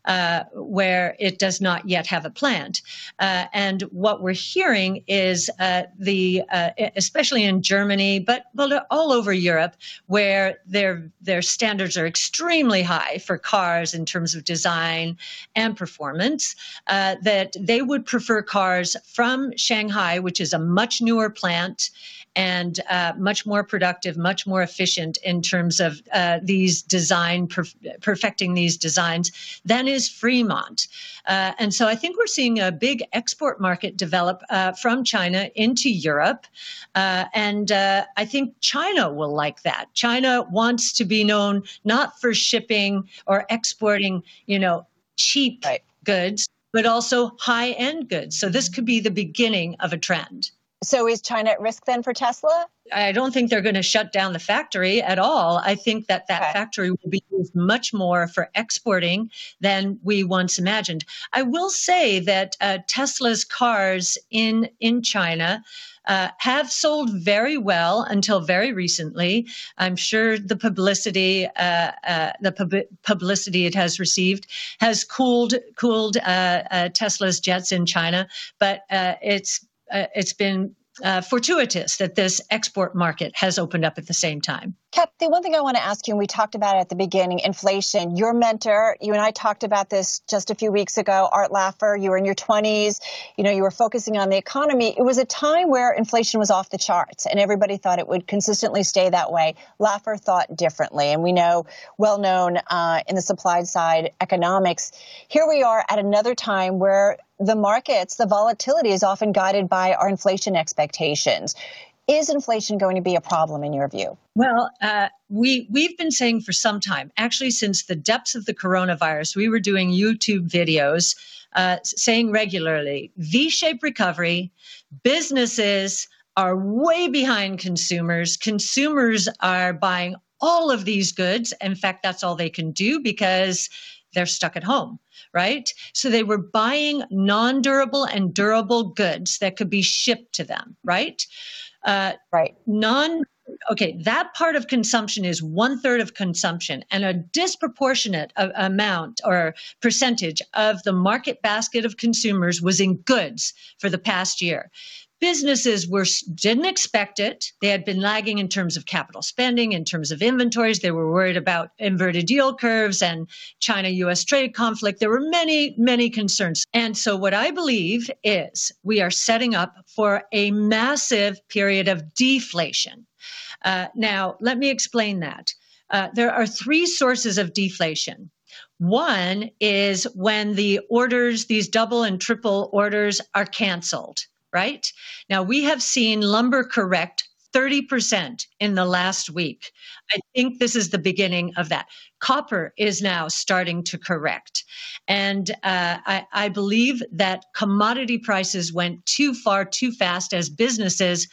uh, where it does not yet have a plant. Uh, and what we're hearing is uh, the, uh, especially in Germany, but, but all over Europe, where their their standards are extremely high for cars in terms of design and performance, uh, that they would prefer cars from Shanghai, which is a much newer plant and uh, much more productive, much more efficient in terms of uh, these design, perf- perfecting these designs than is Fremont. Uh, and so I think we're seeing a big export market develop uh, from China into Europe. Uh, and uh, I think China will like that. China wants to be known not for shipping or exporting, you know, cheap right. goods, but also high end goods. So this could be the beginning of a trend. So is China at risk then for Tesla? I don't think they're going to shut down the factory at all. I think that that okay. factory will be used much more for exporting than we once imagined. I will say that uh, Tesla's cars in in China. Uh, have sold very well until very recently. I'm sure the publicity, uh, uh, the pub- publicity it has received, has cooled cooled uh, uh, Tesla's jets in China, but uh, it's uh, it's been uh, fortuitous that this export market has opened up at the same time. Cathie, one thing I want to ask you, and we talked about it at the beginning inflation. Your mentor, you and I talked about this just a few weeks ago, Art Laffer, you were in your 20s, you know, you were focusing on the economy. It was a time where inflation was off the charts and everybody thought it would consistently stay that way. Laffer thought differently, and we know, well known uh, in the supply side economics. Here we are at another time where the markets, the volatility is often guided by our inflation expectations. Is inflation going to be a problem in your view? Well, uh, we we've been saying for some time, actually since the depths of the coronavirus, we were doing YouTube videos uh, saying regularly V-shaped recovery. Businesses are way behind consumers. Consumers are buying all of these goods. In fact, that's all they can do because they're stuck at home right? So they were buying non durable and durable goods that could be shipped to them, right? Uh, right. Non okay, that part of consumption is one third of consumption, and a disproportionate amount or percentage of the market basket of consumers was in goods for the past year businesses were didn't expect it. They had been lagging in terms of capital spending in terms of inventories. They were worried about inverted yield curves and china us trade conflict. There were many many concerns. And so what i believe is we are setting up for a massive period of deflation. Uh, now let me explain that. Uh, there are three sources of deflation. One is when the orders, these double and triple orders, are canceled right? Now, we have seen lumber correct 30% in the last week. I think this is the beginning of that. Copper is now starting to correct. And uh, I, I believe that commodity prices went too far, too fast as businesses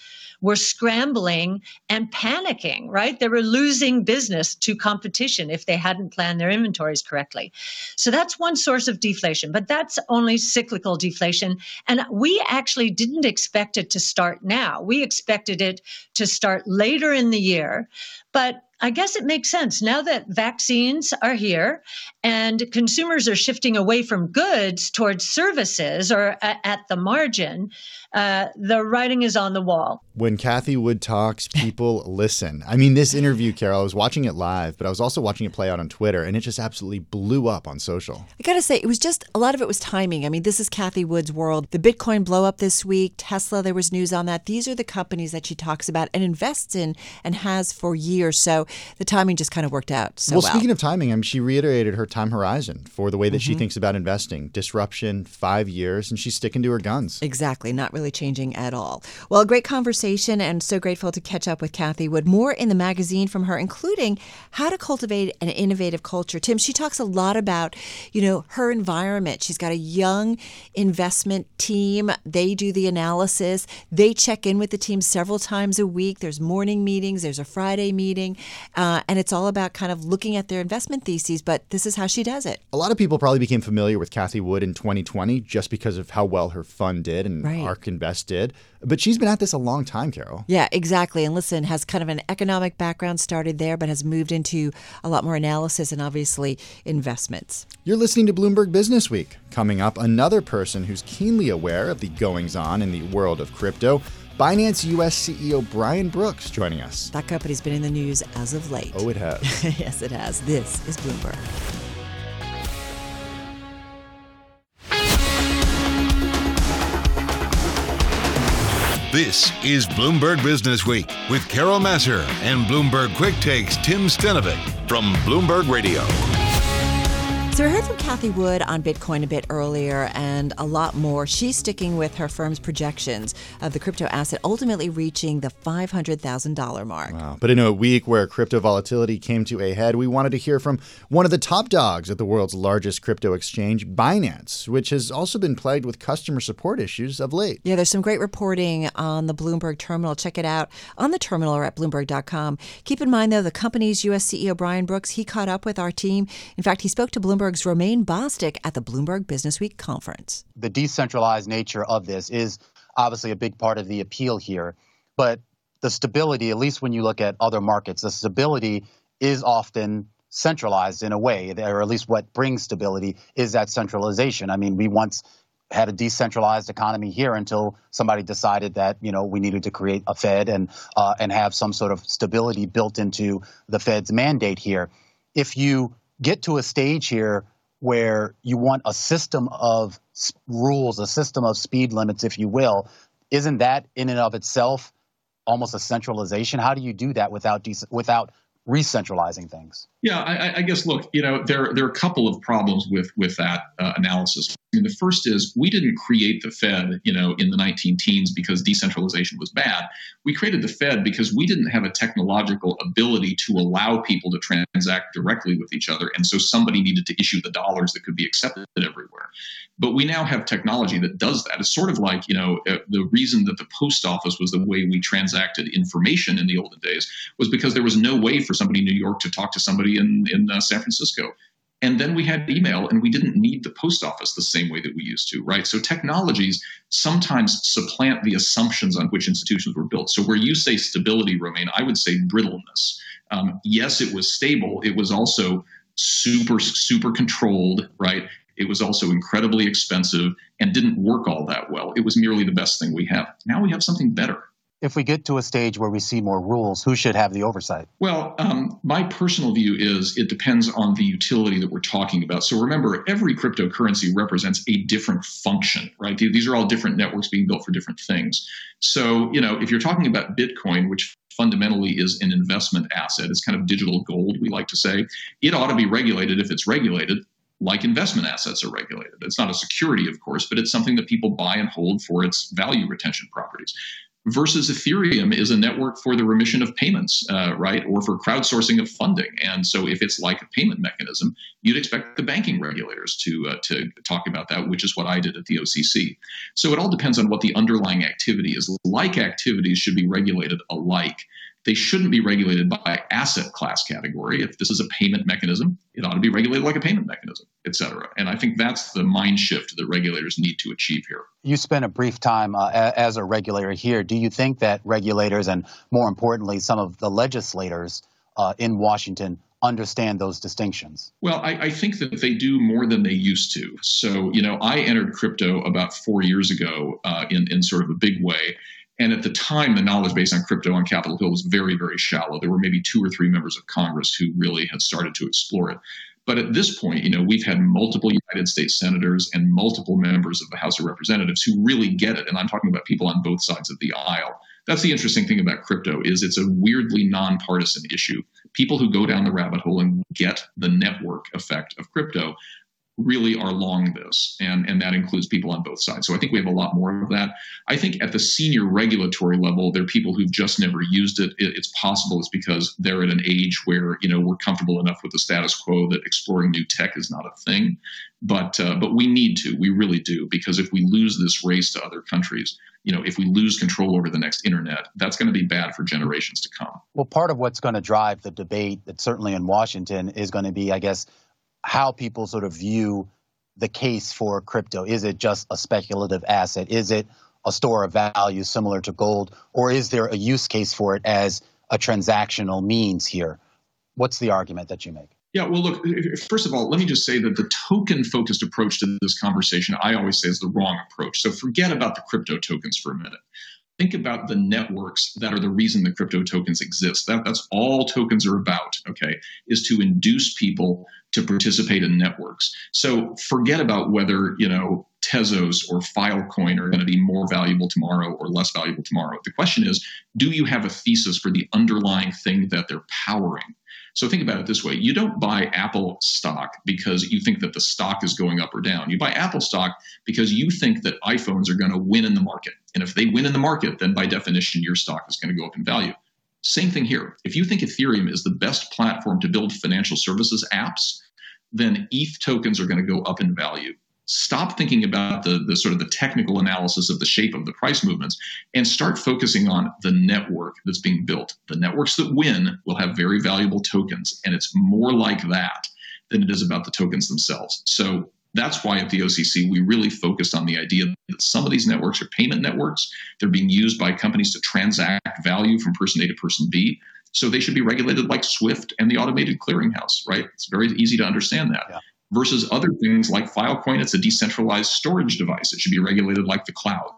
were scrambling and panicking, right? They were losing business to competition if they hadn't planned their inventories correctly. So that's one source of deflation, but that's only cyclical deflation. And we actually didn't expect it to start now. We expected it to start later in the year. But I guess it makes sense now that vaccines are here and consumers are shifting away from goods towards services or at the margin. Uh, the writing is on the wall. When Cathie Wood talks, people listen. I mean, this interview, Carol, I was watching it live, but I was also watching it play out on Twitter, and it just absolutely blew up on social. I gotta say, it was just a lot of it was timing. I mean, this is Cathie Wood's world. The Bitcoin blow up this week, Tesla, there was news on that. These are the companies that she talks about and invests in and has for years. So the timing just kind of worked out. So well, well. speaking of timing, I mean, she reiterated her time horizon for the way that mm-hmm. she thinks about investing. Disruption, five years, and she's sticking to her guns. Exactly, not really changing at all. Well, a great conversation, and so grateful to catch up with Cathie Wood. More in the magazine from her, including how to cultivate an innovative culture. Tim, she talks a lot about, you know, her environment. She's got a young investment team. They do the analysis. They check in with the team several times a week. There's morning meetings. There's a Friday meeting, uh, and it's all about kind of looking at their investment theses. But this is how she does it. A lot of people probably became familiar with Cathie Wood in 2020 just because of how well her fund did and Right. ARK Invest did. But she's been at this a long time, Carol. Yeah, exactly. And listen, has kind of an economic background started there, but has moved into a lot more analysis and obviously investments. You're listening to Bloomberg Business Week. Coming up, another person who's keenly aware of the goings on in the world of crypto. Binance US CEO Brian Brooks joining us. That company's been in the news as of late. Oh, it has. yes, it has. This is Bloomberg. This is Bloomberg Business Week with Carol Massar and Bloomberg Quick Takes Tim Stenovec from Bloomberg Radio. So we heard from Cathie Wood on Bitcoin a bit earlier and a lot more. She's sticking with her firm's projections of the crypto asset ultimately reaching the $500,000 mark. Wow. But in a week where crypto volatility came to a head, we wanted to hear from one of the top dogs at the world's largest crypto exchange, Binance, which has also been plagued with customer support issues of late. Yeah, there's some great reporting on the Bloomberg terminal. Check it out on the terminal or at Bloomberg.com. Keep in mind, though, the company's U.S. CEO Brian Brooks, he caught up with our team. In fact, he spoke to Bloomberg's Romaine Bostick at the Bloomberg Business Week conference. the decentralized nature of this is obviously a big part of the appeal here. But the stability, at least when you look at other markets, the stability is often centralized in a way, or at least what brings stability is that centralization. I mean, we once had a decentralized economy here until somebody decided that you know we needed to create a Fed and uh, and have some sort of stability built into the Fed's mandate here. If you get to a stage here where you want a system of rules, a system of speed limits, if you will, isn't that in and of itself almost a centralization? How do you do that without dec- without re-centralizing things? Yeah, I, I- guess. Look, you know, there there are a couple of problems with with that uh, analysis. I mean, the first is we didn't create the Fed, you know, in the 19 teens because decentralization was bad. We created the Fed because we didn't have a technological ability to allow people to transact directly with each other, and so somebody needed to issue the dollars that could be accepted everywhere. But we now have technology that does that. It's sort of like, you know, uh, the reason that the post office was the way we transacted information in the olden days was because there was no way for somebody in New York to talk to somebody in, in uh, San Francisco. And then we had email and we didn't need the post office the same way that we used to, right? So technologies sometimes supplant the assumptions on which institutions were built. So where you say stability, Romaine, I would say brittleness. Um, yes, it was stable. It was also super, super controlled, right? It was also incredibly expensive and didn't work all that well. It was merely the best thing we have. Now we have something better. If we get to a stage where we see more rules, who should have the oversight? Well, um, my personal view is it depends on the utility that we're talking about. So remember, every cryptocurrency represents a different function, right? These are all different networks being built for different things. So, you know, if you're talking about Bitcoin, which fundamentally is an investment asset, it's kind of digital gold, we like to say, it ought to be regulated if it's regulated. Like investment assets are regulated. It's not a security, of course, but it's something that people buy and hold for its value retention properties versus Ethereum is a network for the remission of payments, uh, right, or for crowdsourcing of funding. And so, if it's like a payment mechanism, you'd expect the banking regulators to uh, to talk about that, which is what I did at the OCC. So it all depends on what the underlying activity is. Like activities should be regulated alike. They shouldn't be regulated by asset class category. If this is a payment mechanism, it ought to be regulated like a payment mechanism, et cetera. And I think that's the mind shift that regulators need to achieve here. You spent a brief time uh, as a regulator here. Do you think that regulators and, more importantly, some of the legislators uh, in Washington understand those distinctions? Well, I, I think that they do more than they used to. So, you know, I entered crypto about four years ago uh, in, in sort of a big way. And at the time, the knowledge base on crypto on Capitol Hill was very, very shallow. There were maybe two or three members of Congress who really had started to explore it. But at this point, you know, we've had multiple United States senators and multiple members of the House of Representatives who really get it. And I'm talking about people on both sides of the aisle. That's the interesting thing about crypto is it's a weirdly nonpartisan issue. People who go down the rabbit hole and get the network effect of crypto really are long this, and, and that includes people on both sides. So I think we have a lot more of that. I think at the senior regulatory level, there are people who've just never used it. it. It's possible it's because they're at an age where you know we're comfortable enough with the status quo that exploring new tech is not a thing. But uh, but we need to, we really do, because if we lose this race to other countries, you know, if we lose control over the next internet, that's going to be bad for generations to come. Well, part of what's going to drive the debate, that certainly in Washington, is going to be, I guess, how people sort of view the case for crypto. Is it just a speculative asset? Is it a store of value similar to gold? Or is there a use case for it as a transactional means here? What's the argument that you make? Yeah, well, look, first of all, let me just say that the token focused approach to this conversation, I always say, is the wrong approach. So forget about the crypto tokens for a minute think about the networks that are the reason the crypto tokens exist. That, that's all tokens are about, okay, is to induce people to participate in networks. So forget about whether, you know, Tezos or Filecoin are going to be more valuable tomorrow or less valuable tomorrow. The question is, do you have a thesis for the underlying thing that they're powering? So think about it this way you don't buy Apple stock because you think that the stock is going up or down. You buy Apple stock because you think that iPhones are going to win in the market. And if they win in the market, then by definition, your stock is going to go up in value. Same thing here. If you think Ethereum is the best platform to build financial services apps, then ETH tokens are going to go up in value stop thinking about the, the sort of the technical analysis of the shape of the price movements and start focusing on the network that's being built. The networks that win will have very valuable tokens, and it's more like that than it is about the tokens themselves. So that's why at the OCC we really focused on the idea that some of these networks are payment networks. They're being used by companies to transact value from person A to person B. So they should be regulated like SWIFT and the automated clearinghouse, right? It's very easy to understand that. Yeah versus other things like Filecoin. It's a decentralized storage device. It should be regulated like the cloud.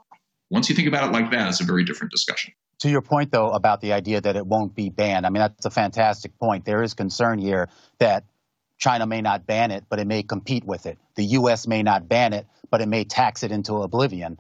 Once you think about it like that, it's a very different discussion. To your point, though, about the idea that it won't be banned, I mean, that's a fantastic point. There is concern here that China may not ban it, but it may compete with it. The U.S. may not ban it, but it may tax it into oblivion.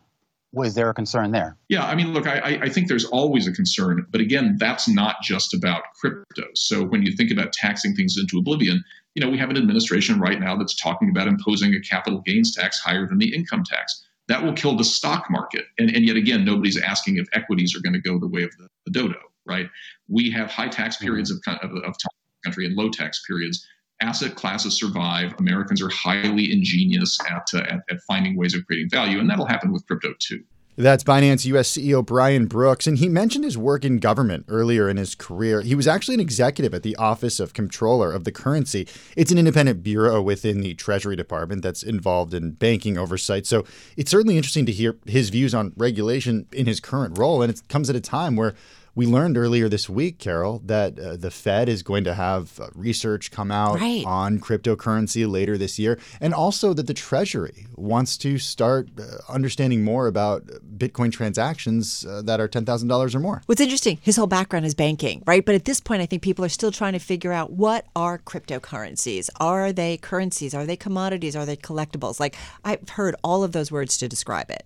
Was there a concern there? Yeah, I mean, look, I, I think there's always a concern, but again, that's not just about crypto. So when you think about taxing things into oblivion, you know, we have an administration right now that's talking about imposing a capital gains tax higher than the income tax. That will kill the stock market. And, and yet again, nobody's asking if equities are going to go the way of the, the dodo, right? We have high tax mm-hmm. periods of, of, of time, country and low tax periods. Asset classes survive. Americans are highly ingenious at, uh, at, at finding ways of creating value, and that'll happen with crypto too. That's Binance US CEO Brian Brooks, and he mentioned his work in government earlier in his career. He was actually an executive at the Office of Comptroller of the Currency. It's an independent bureau within the Treasury Department that's involved in banking oversight. So it's certainly interesting to hear his views on regulation in his current role, and it comes at a time where we learned earlier this week, Carol, that uh, the Fed is going to have uh, research come out right. on cryptocurrency later this year, and also that the Treasury wants to start uh, understanding more about Bitcoin transactions uh, that are $10,000 or more. What's interesting, his whole background is banking, right? But at this point, I think people are still trying to figure out what are cryptocurrencies? Are they currencies? Are they commodities? Are they collectibles? Like, I've heard all of those words to describe it.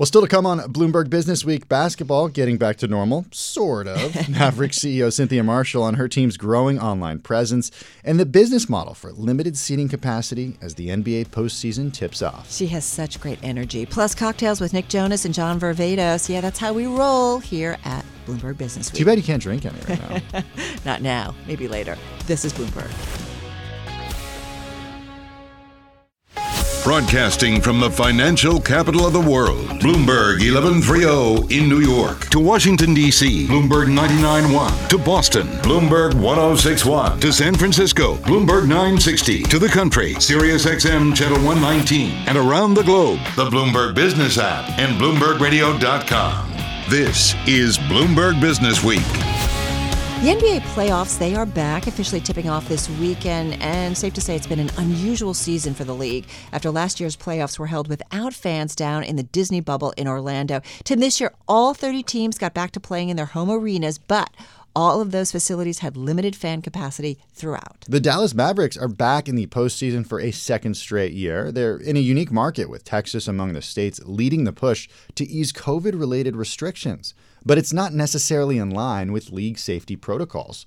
Well, still to come on Bloomberg Business Week basketball, getting back to normal, sort of. Maverick CEO Cynthia Marshall on her team's growing online presence and the business model for limited seating capacity as the NBA postseason tips off. She has such great energy. Plus, cocktails with Nick Jonas and John Varvatos. Yeah, that's how we roll here at Bloomberg Business Week. Too bad you can't drink any right now. Not now, maybe later. This is Bloomberg. Broadcasting from the financial capital of the world, Bloomberg 1130 in New York. To Washington, D.C., Bloomberg 99.1. To Boston, Bloomberg 1061. To San Francisco, Bloomberg 960. To the country, Sirius XM Channel 119. And around the globe, the Bloomberg Business app and BloombergRadio.com. This is Bloomberg Business Week. The NBA playoffs, they are back, officially tipping off this weekend, and safe to say it's been an unusual season for the league after last year's playoffs were held without fans down in the Disney bubble in Orlando. Tim, this year, all 30 teams got back to playing in their home arenas, but all of those facilities had limited fan capacity throughout. The Dallas Mavericks are back in the postseason for a second straight year. They're in a unique market with Texas among the states leading the push to ease COVID related restrictions but it's not necessarily in line with league safety protocols.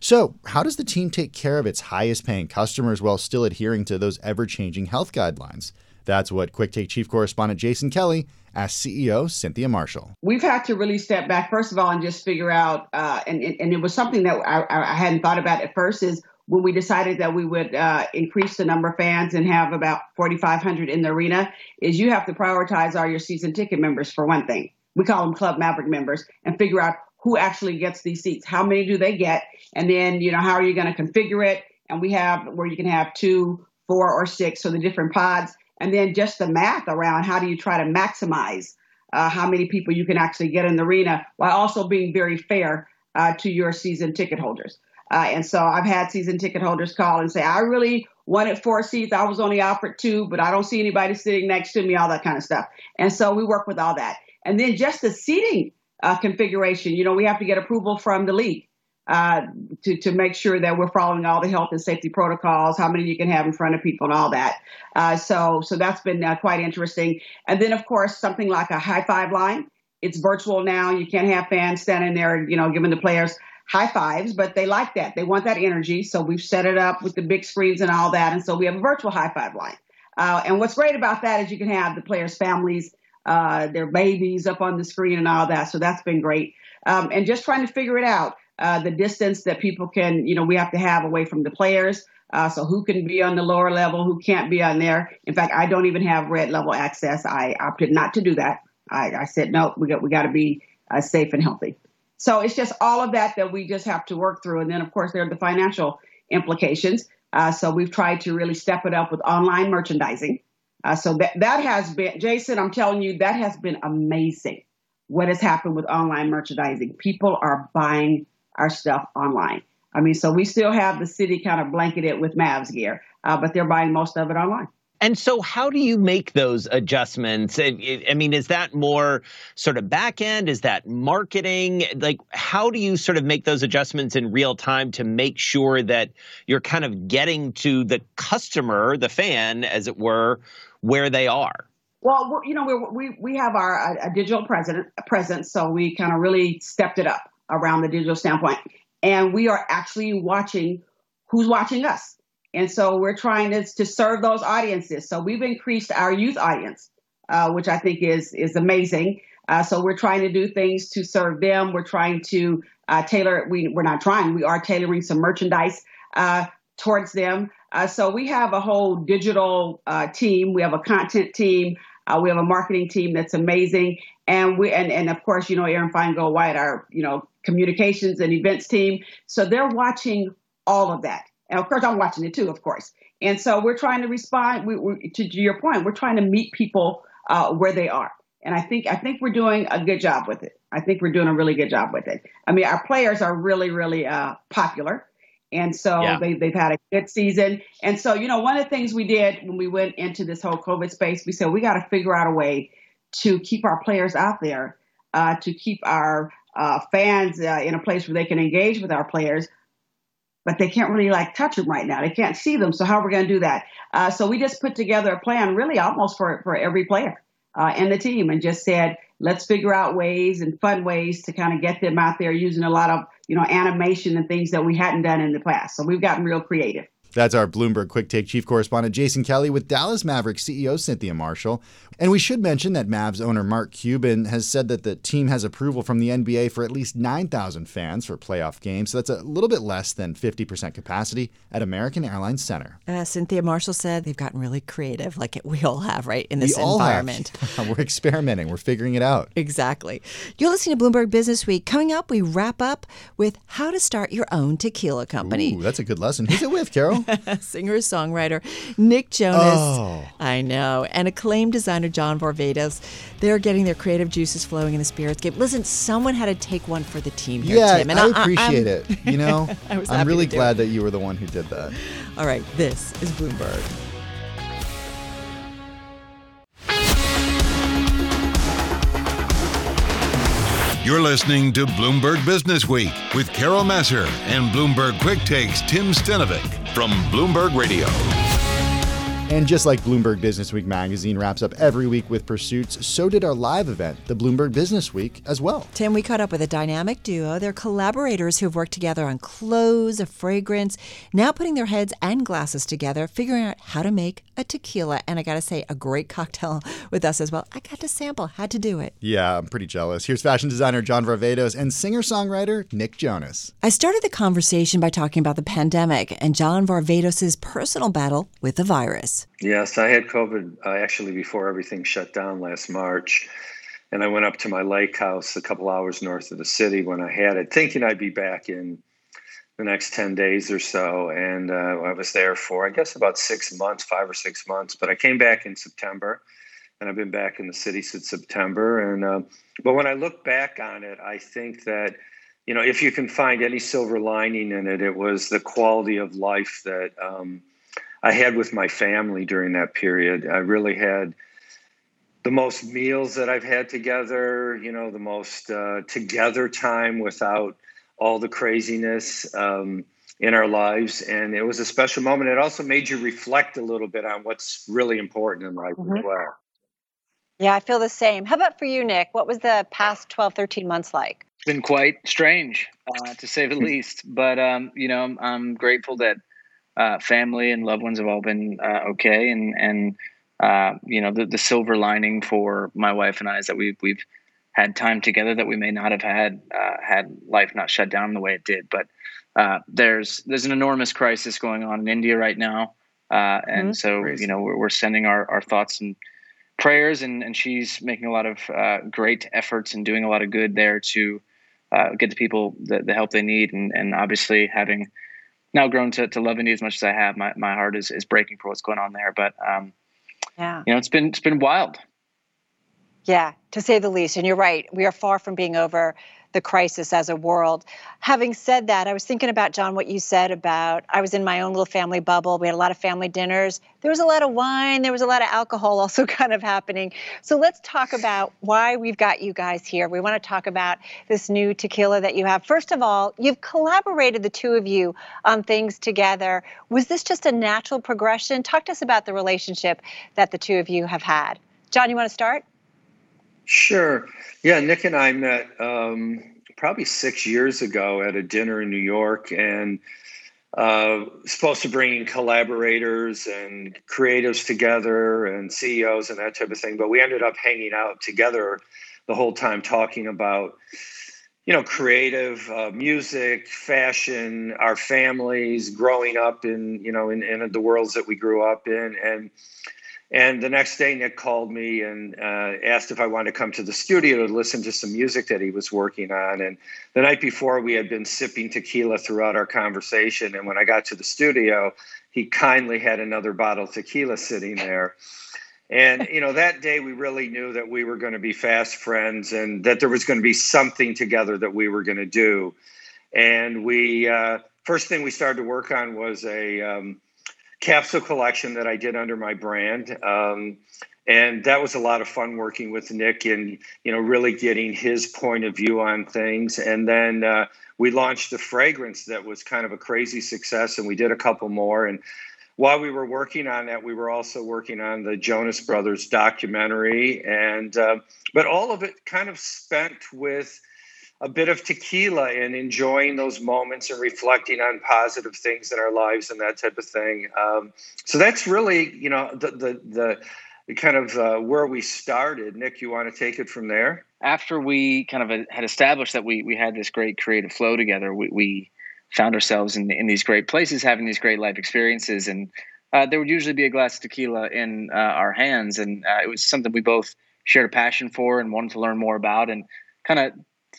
So, how does the team take care of its highest paying customers while still adhering to those ever changing health guidelines? That's what Quick Take Chief Correspondent Jason Kelly asked CEO Cynthia Marshall. We've had to really step back, first of all, and just figure out, uh, and, and it was something that I, I hadn't thought about at first, is when we decided that we would uh, increase the number of fans and have about 4,500 in the arena, is you have to prioritize all your season ticket members for one thing. We call them Club Maverick members, and figure out who actually gets these seats. How many do they get? And then, you know, how are you going to configure it? And we have where you can have two, four, or six, so the different pods. And then just the math around how do you try to maximize uh, how many people you can actually get in the arena while also being very fair uh, to your season ticket holders. Uh, and so I've had season ticket holders call and say, I really wanted four seats. I was only offered two, but I don't see anybody sitting next to me, all that kind of stuff. And so we work with all that. And then just the seating uh, configuration, you know, we have to get approval from the league uh, to, to make sure that we're following all the health and safety protocols, how many you can have in front of people and all that. Uh, so, so that's been uh, quite interesting. And then, of course, something like a high five line. It's virtual now. You can't have fans standing there, you know, giving the players high fives, but they like that. They want that energy. So we've set it up with the big screens and all that. And so we have a virtual high five line. Uh, and what's great about that is you can have the players' families, uh, their babies up on the screen and all that. So that's been great. Um, and just trying to figure it out. Uh, the distance that people can, you know, we have to have away from the players. Uh, so who can be on the lower level, who can't be on there. In fact, I don't even have red level access. I opted not to do that. I, I said, no, we got, we got to be uh, safe and healthy. So it's just all of that that we just have to work through. And then, of course, there are the financial implications. Uh, so we've tried to really step it up with online merchandising. Uh, so that that has been, Jason, I'm telling you, that has been amazing. What has happened with online merchandising? People are buying our stuff online. I mean, so we still have the city kind of blanketed with Mavs gear, uh, but they're buying most of it online. And so, how do you make those adjustments? I mean, is that more sort of back end? Is that marketing? Like, how do you sort of make those adjustments in real time to make sure that you're kind of getting to the customer, the fan, as it were, where they are? Well, you know, we we have our a digital present, presence, so we kind of really stepped it up around the digital standpoint. And we are actually watching who's watching us. And so we're trying to, to serve those audiences. So we've increased our youth audience, uh, which I think is, is amazing. Uh, so we're trying to do things to serve them. We're trying to uh, tailor, we, we're not trying, we are tailoring some merchandise uh, towards them. Uh, so we have a whole digital uh, team. We have a content team. we have a marketing team that's amazing. And we, and, and of course, you know, Aaron Feingold White, our, you know, communications and events team. So they're watching all of that. And of course, I'm watching it too, of course. And so we're trying to respond we, we, to, your point. We're trying to meet people uh, where they are. And I think I think we're doing a good job with it. I think we're doing a really good job with it. I mean, our players are really, really uh, popular. And so yeah. they, they've had a good season. And so, you know, one of the things we did when we went into this whole COVID space, we said we got to figure out a way to keep our players out there, uh, to keep our uh, fans uh, in a place where they can engage with our players, but they can't really like touch them right now. They can't see them. So how are we going to do that? Uh, so we just put together a plan, really almost for for every player uh, in the team, and just said, let's figure out ways and fun ways to kind of get them out there using a lot of you know animation and things that we hadn't done in the past. So we've gotten real creative. That's our Bloomberg Quick Take chief correspondent Jason Kelly with Dallas Mavericks CEO Cynthia Marshall. And we should mention that Mavs owner Mark Cuban has said that the team has approval from the NBA for at least 9,000 fans for playoff games. So that's a little bit less than 50% capacity at American Airlines Center. Uh, Cynthia Marshall said they've gotten really creative, like we all have, right, in this we environment. We're experimenting, we're figuring it out. Exactly. You're listening to Bloomberg Business Week. Coming up, we wrap up with how to start your own tequila company. Ooh, that's a good lesson. Who's it with, Carol? Singer songwriter Nick Jonas. Oh. I know. And acclaimed designer John Varvatos. They're getting their creative juices flowing in the Spirits Game. Listen, someone had to take one for the team here, yeah, Tim. And I, I appreciate it. You know, I am really glad that you were the one who did that. All right, this is Bloomberg. You're listening to Bloomberg Business Week with Carol Massar and Bloomberg Quick Takes Tim Stenovec from Bloomberg Radio. And just like Bloomberg Business Week magazine wraps up every week with pursuits, so did our live event, the Bloomberg Business Week, as well. Tim, we caught up with a dynamic duo. They're collaborators who've worked together on clothes, a fragrance, now putting their heads and glasses together, figuring out how to make a tequila. And I got to say, a great cocktail with us as well. I got to sample, had to do it. Yeah, I'm pretty jealous. Here's fashion designer John Varvatos and singer songwriter Nick Jonas. I started the conversation by talking about the pandemic and John Varvatos' personal battle with the virus. Yes, I had COVID uh, actually before everything shut down last March. And I went up to my lake house a couple hours north of the city when I had it, thinking I'd be back in the next 10 days or so. And uh, I was there for, I guess, about six months, five or six months. But I came back in September and I've been back in the city since September. And, uh, but when I look back on it, I think that, you know, if you can find any silver lining in it, it was the quality of life that, um, I had with my family during that period. I really had the most meals that I've had together, you know, the most uh, together time without all the craziness um, in our lives. And it was a special moment. It also made you reflect a little bit on what's really important in life mm-hmm. as well. Yeah, I feel the same. How about for you, Nick? What was the past 12, 13 months like? It's been quite strange, uh, to say the least. But, um, you know, I'm, I'm grateful that uh, family and loved ones have all been uh, okay, and and uh, you know the, the silver lining for my wife and I is that we've we've had time together that we may not have had uh, had life not shut down the way it did. But uh, there's there's an enormous crisis going on in India right now, uh, and mm-hmm. so Crazy. you know we're, we're sending our, our thoughts and prayers, and and she's making a lot of great efforts and doing a lot of good there to get the people the, the help they need, and and obviously having now grown to, to love India as much as I have, my, my heart is, is breaking for what's going on there. But um, yeah, you know, it's been it's been wild. Yeah, to say the least. And you're right. We are far from being over the crisis as a world. Having said that, I was thinking about, John, what you said about I was in my own little family bubble. We had a lot of family dinners. There was a lot of wine, there was a lot of alcohol also kind of happening. So let's talk about why we've got you guys here. We want to talk about this new tequila that you have. First of all, you've collaborated, the two of you, on things together. Was this just a natural progression? Talk to us about the relationship that the two of you have had. John, you want to start? Sure. Yeah, Nick and I met um, probably six years ago at a dinner in New York, and uh, supposed to bring in collaborators and creatives together and CEOs and that type of thing. But we ended up hanging out together the whole time, talking about you know creative uh, music, fashion, our families, growing up in you know in, in the worlds that we grew up in, and and the next day, Nick called me and uh, asked if I wanted to come to the studio to listen to some music that he was working on. And the night before, we had been sipping tequila throughout our conversation. And when I got to the studio, he kindly had another bottle of tequila sitting there. And, you know, that day we really knew that we were going to be fast friends and that there was going to be something together that we were going to do. And we, uh, first thing we started to work on was a, um, capsule collection that I did under my brand. Um, and that was a lot of fun working with Nick and you know really getting his point of view on things. And then uh, we launched the fragrance that was kind of a crazy success, and we did a couple more. And while we were working on that, we were also working on the Jonas Brothers documentary, and uh, but all of it kind of spent with a bit of tequila and enjoying those moments and reflecting on positive things in our lives and that type of thing. Um, so that's really, you know, the the the kind of uh, where we started. Nick, you want to take it from there? After we kind of had established that we we had this great creative flow together, we, we found ourselves in in these great places, having these great life experiences, and uh, there would usually be a glass of tequila in uh, our hands, and uh, it was something we both shared a passion for and wanted to learn more about, and kind of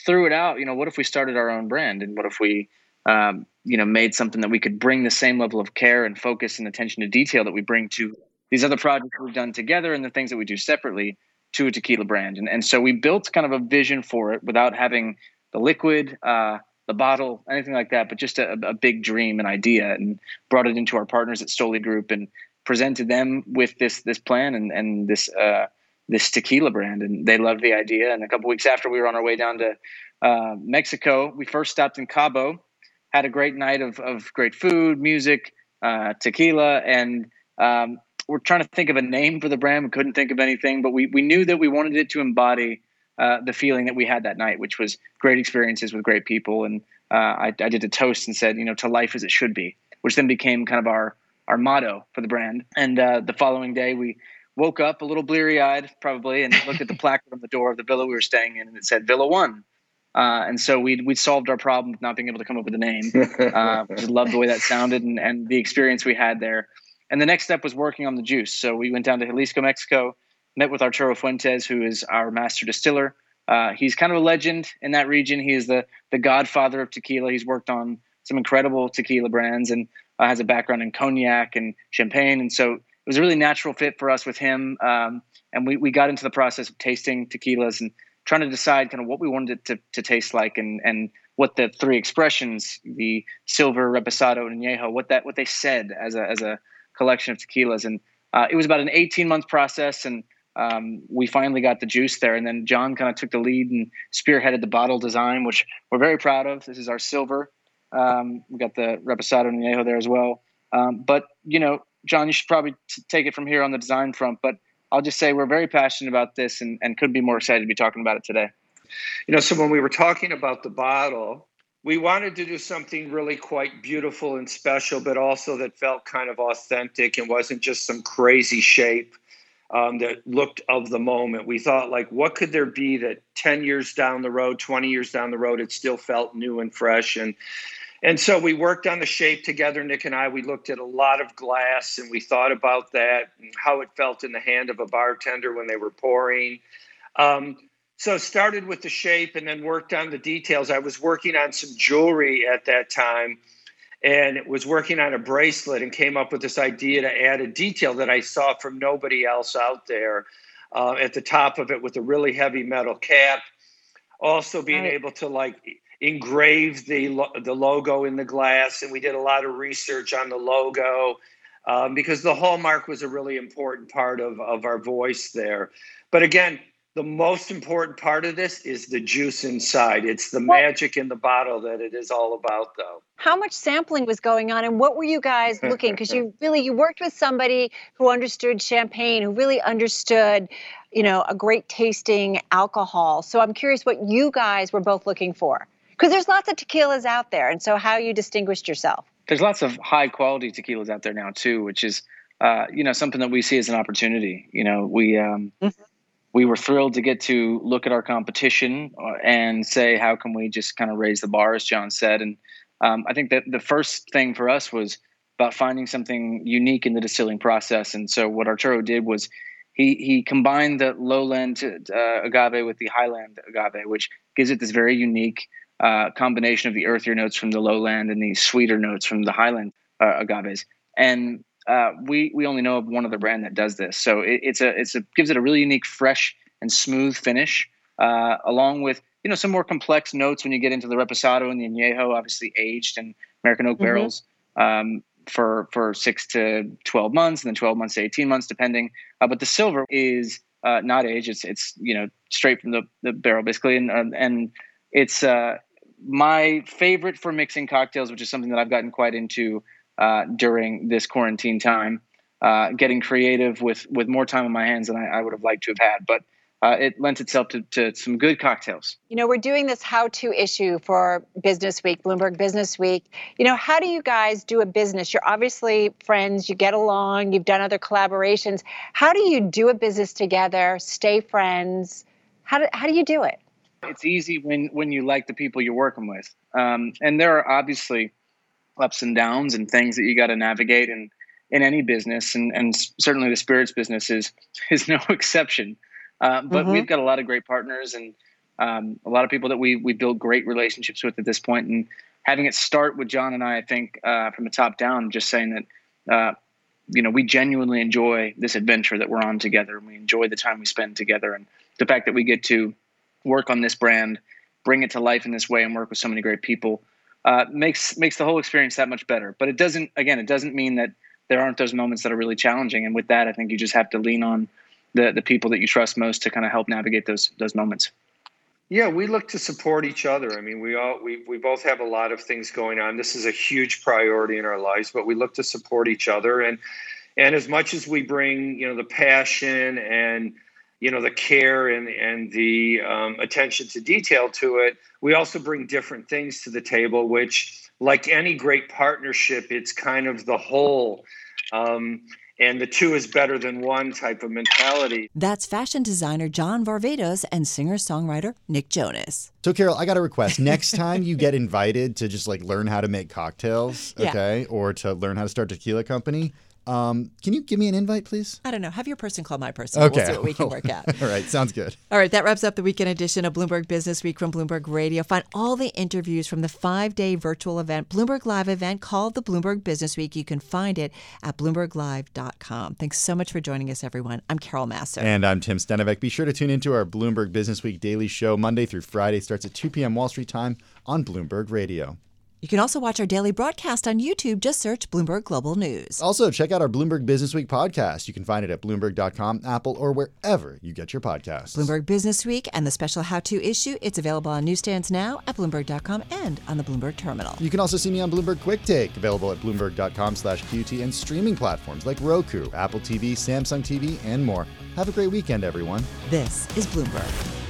threw it out, you know, what if we started our own brand and what if we, um, you know, made something that we could bring the same level of care and focus and attention to detail that we bring to these other projects we've done together and the things that we do separately to a tequila brand. And, and so we built kind of a vision for it without having the liquid, uh, the bottle, anything like that, but just a, a, big dream and idea and brought it into our partners at Stoli Group and presented them with this, this plan and, and this, uh, this tequila brand, and they loved the idea. And a couple weeks after we were on our way down to uh, Mexico, we first stopped in Cabo, had a great night of of great food, music, uh, tequila, and um, we're trying to think of a name for the brand. We couldn't think of anything, but we we knew that we wanted it to embody uh, the feeling that we had that night, which was great experiences with great people. And uh, I, I did a toast and said, you know, to life as it should be, which then became kind of our our motto for the brand. And uh, the following day, we woke up a little bleary eyed, probably, and looked at the placard on the door of the villa we were staying in, and it said Villa One. Uh, and so we we solved our problem of not being able to come up with a name. Uh, just loved the way that sounded and, and the experience we had there. And the next step was working on the juice. So we went down to Jalisco, Mexico, met with Arturo Fuentes, who is our master distiller. Uh, he's kind of a legend in that region. He is the the godfather of tequila. He's worked on some incredible tequila brands and uh, has a background in cognac and champagne. And so it was a really natural fit for us with him. Um, and we, we got into the process of tasting tequilas and trying to decide kind of what we wanted it to, to taste like and, and what the three expressions, the silver, reposado, and añejo, what that what they said as a as a collection of tequilas. And uh, it was about an 18 month process, and um, we finally got the juice there. And then John kind of took the lead and spearheaded the bottle design, which we're very proud of. This is our silver. Um, we got the reposado and añejo there as well. Um, but you know, John, you should probably t- take it from here on the design front. But I'll just say we're very passionate about this and, and couldn't be more excited to be talking about it today. You know, so when we were talking about the bottle, we wanted to do something really quite beautiful and special, but also that felt kind of authentic and wasn't just some crazy shape um, that looked of the moment. We thought, like, what could there be that 10 years down the road, 20 years down the road, it still felt new and fresh? And and so we worked on the shape together, Nick and I. We looked at a lot of glass and we thought about that and how it felt in the hand of a bartender when they were pouring. Um, so started with the shape and then worked on the details. I was working on some jewelry at that time and was working on a bracelet and came up with this idea to add a detail that I saw from nobody else out there uh, at the top of it with a really heavy metal cap. Also being right. able to like engrave the the logo in the glass, and we did a lot of research on the logo um, because the hallmark was a really important part of of our voice there. But again, the most important part of this is the juice inside. It's the magic in the bottle that it is all about, though. How much sampling was going on, and what were you guys looking? Because you really you worked with somebody who understood champagne, who really understood, you know, a great tasting alcohol. So I'm curious what you guys were both looking for, because there's lots of tequilas out there, and so how you distinguished yourself. There's lots of high quality tequilas out there now too, which is, uh, you know, something that we see as an opportunity. You know, we. Um, mm-hmm we were thrilled to get to look at our competition uh, and say how can we just kind of raise the bar as john said and um, i think that the first thing for us was about finding something unique in the distilling process and so what arturo did was he he combined the lowland uh, agave with the highland agave which gives it this very unique uh, combination of the earthier notes from the lowland and the sweeter notes from the highland uh, agaves and uh, we we only know of one other brand that does this. So it, it's a it's a gives it a really unique, fresh and smooth finish, uh, along with you know some more complex notes when you get into the reposado and the añejo, obviously aged in American oak mm-hmm. barrels um, for for six to twelve months, and then twelve months to eighteen months, depending. Uh, but the silver is uh, not aged; it's it's you know straight from the, the barrel basically, and um, and it's uh, my favorite for mixing cocktails, which is something that I've gotten quite into uh, during this quarantine time, uh, getting creative with with more time on my hands than I, I would have liked to have had. But uh, it lends itself to, to, some good cocktails. You know, we're doing this how-to issue for Business Week, Bloomberg Business Week. You know, how do you guys do a business? You're obviously friends. You get along. You've done other collaborations. How do you do a business together? Stay friends. How do, how do you do it? It's easy when when you like the people you're working with, um, and there are obviously ups and downs and things that you got to navigate in in any business and and certainly the spirits business is is no exception. Uh, but mm-hmm. we've got a lot of great partners and um, a lot of people that we we build great relationships with at this point. And having it start with john and i i think uh, from the top down just saying that uh, you know we genuinely enjoy this adventure that we're on together. And we enjoy the time we spend together. And the fact that we get to work on this brand bring it to life in this way and work with so many great people uh, makes makes the whole experience that much better. But it doesn't. Again, it doesn't mean that there aren't those moments that are really challenging. And with that, I think you just have to lean on the the people that you trust most to kind of help navigate those those moments. Yeah, we look to support each other. I mean, we all we we both have a lot of things going on. This is a huge priority in our lives, but we look to support each other and And as much as we bring, you know, the passion and you know the care and and the um, attention to detail to it, we also bring different things to the table. Which, like any great partnership, it's kind of the whole. Um, and the two is better than one type of mentality. That's fashion designer John Varvatos and singer songwriter Nick Jonas. So, Carol, I got a request. Next time you get invited to just like learn how to make cocktails, Yeah. okay, or to learn how to start a tequila company, um, can you give me an invite, please? I don't know. Have your person call my person. Okay. We'll see what we can work out. All right, sounds good. All right, that wraps up the weekend edition of Bloomberg Business Week from Bloomberg Radio. Find all the interviews from the five day virtual event, Bloomberg Live event called the Bloomberg Business Week. You can find it at BloombergLive.com. Thanks so much for joining us, everyone. I'm Carol Massar. And I'm Tim Stenovec. Be sure to tune into our Bloomberg Business Week daily show Monday through Friday. Starts at 2 p.m. Wall Street time on Bloomberg Radio. You can also watch our daily broadcast on YouTube. Just search Bloomberg Global News. Also, check out our Bloomberg Business Week podcast. You can find it at Bloomberg.com, Apple, or wherever you get your podcasts. Bloomberg Business Week and the special how to issue. It's available on newsstands now at Bloomberg.com and on the Bloomberg Terminal. You can also see me on Bloomberg Quick Take, available at Bloomberg.com slash QT and streaming platforms like Roku, Apple TV, Samsung TV, and more. Have a great weekend, everyone. This is Bloomberg.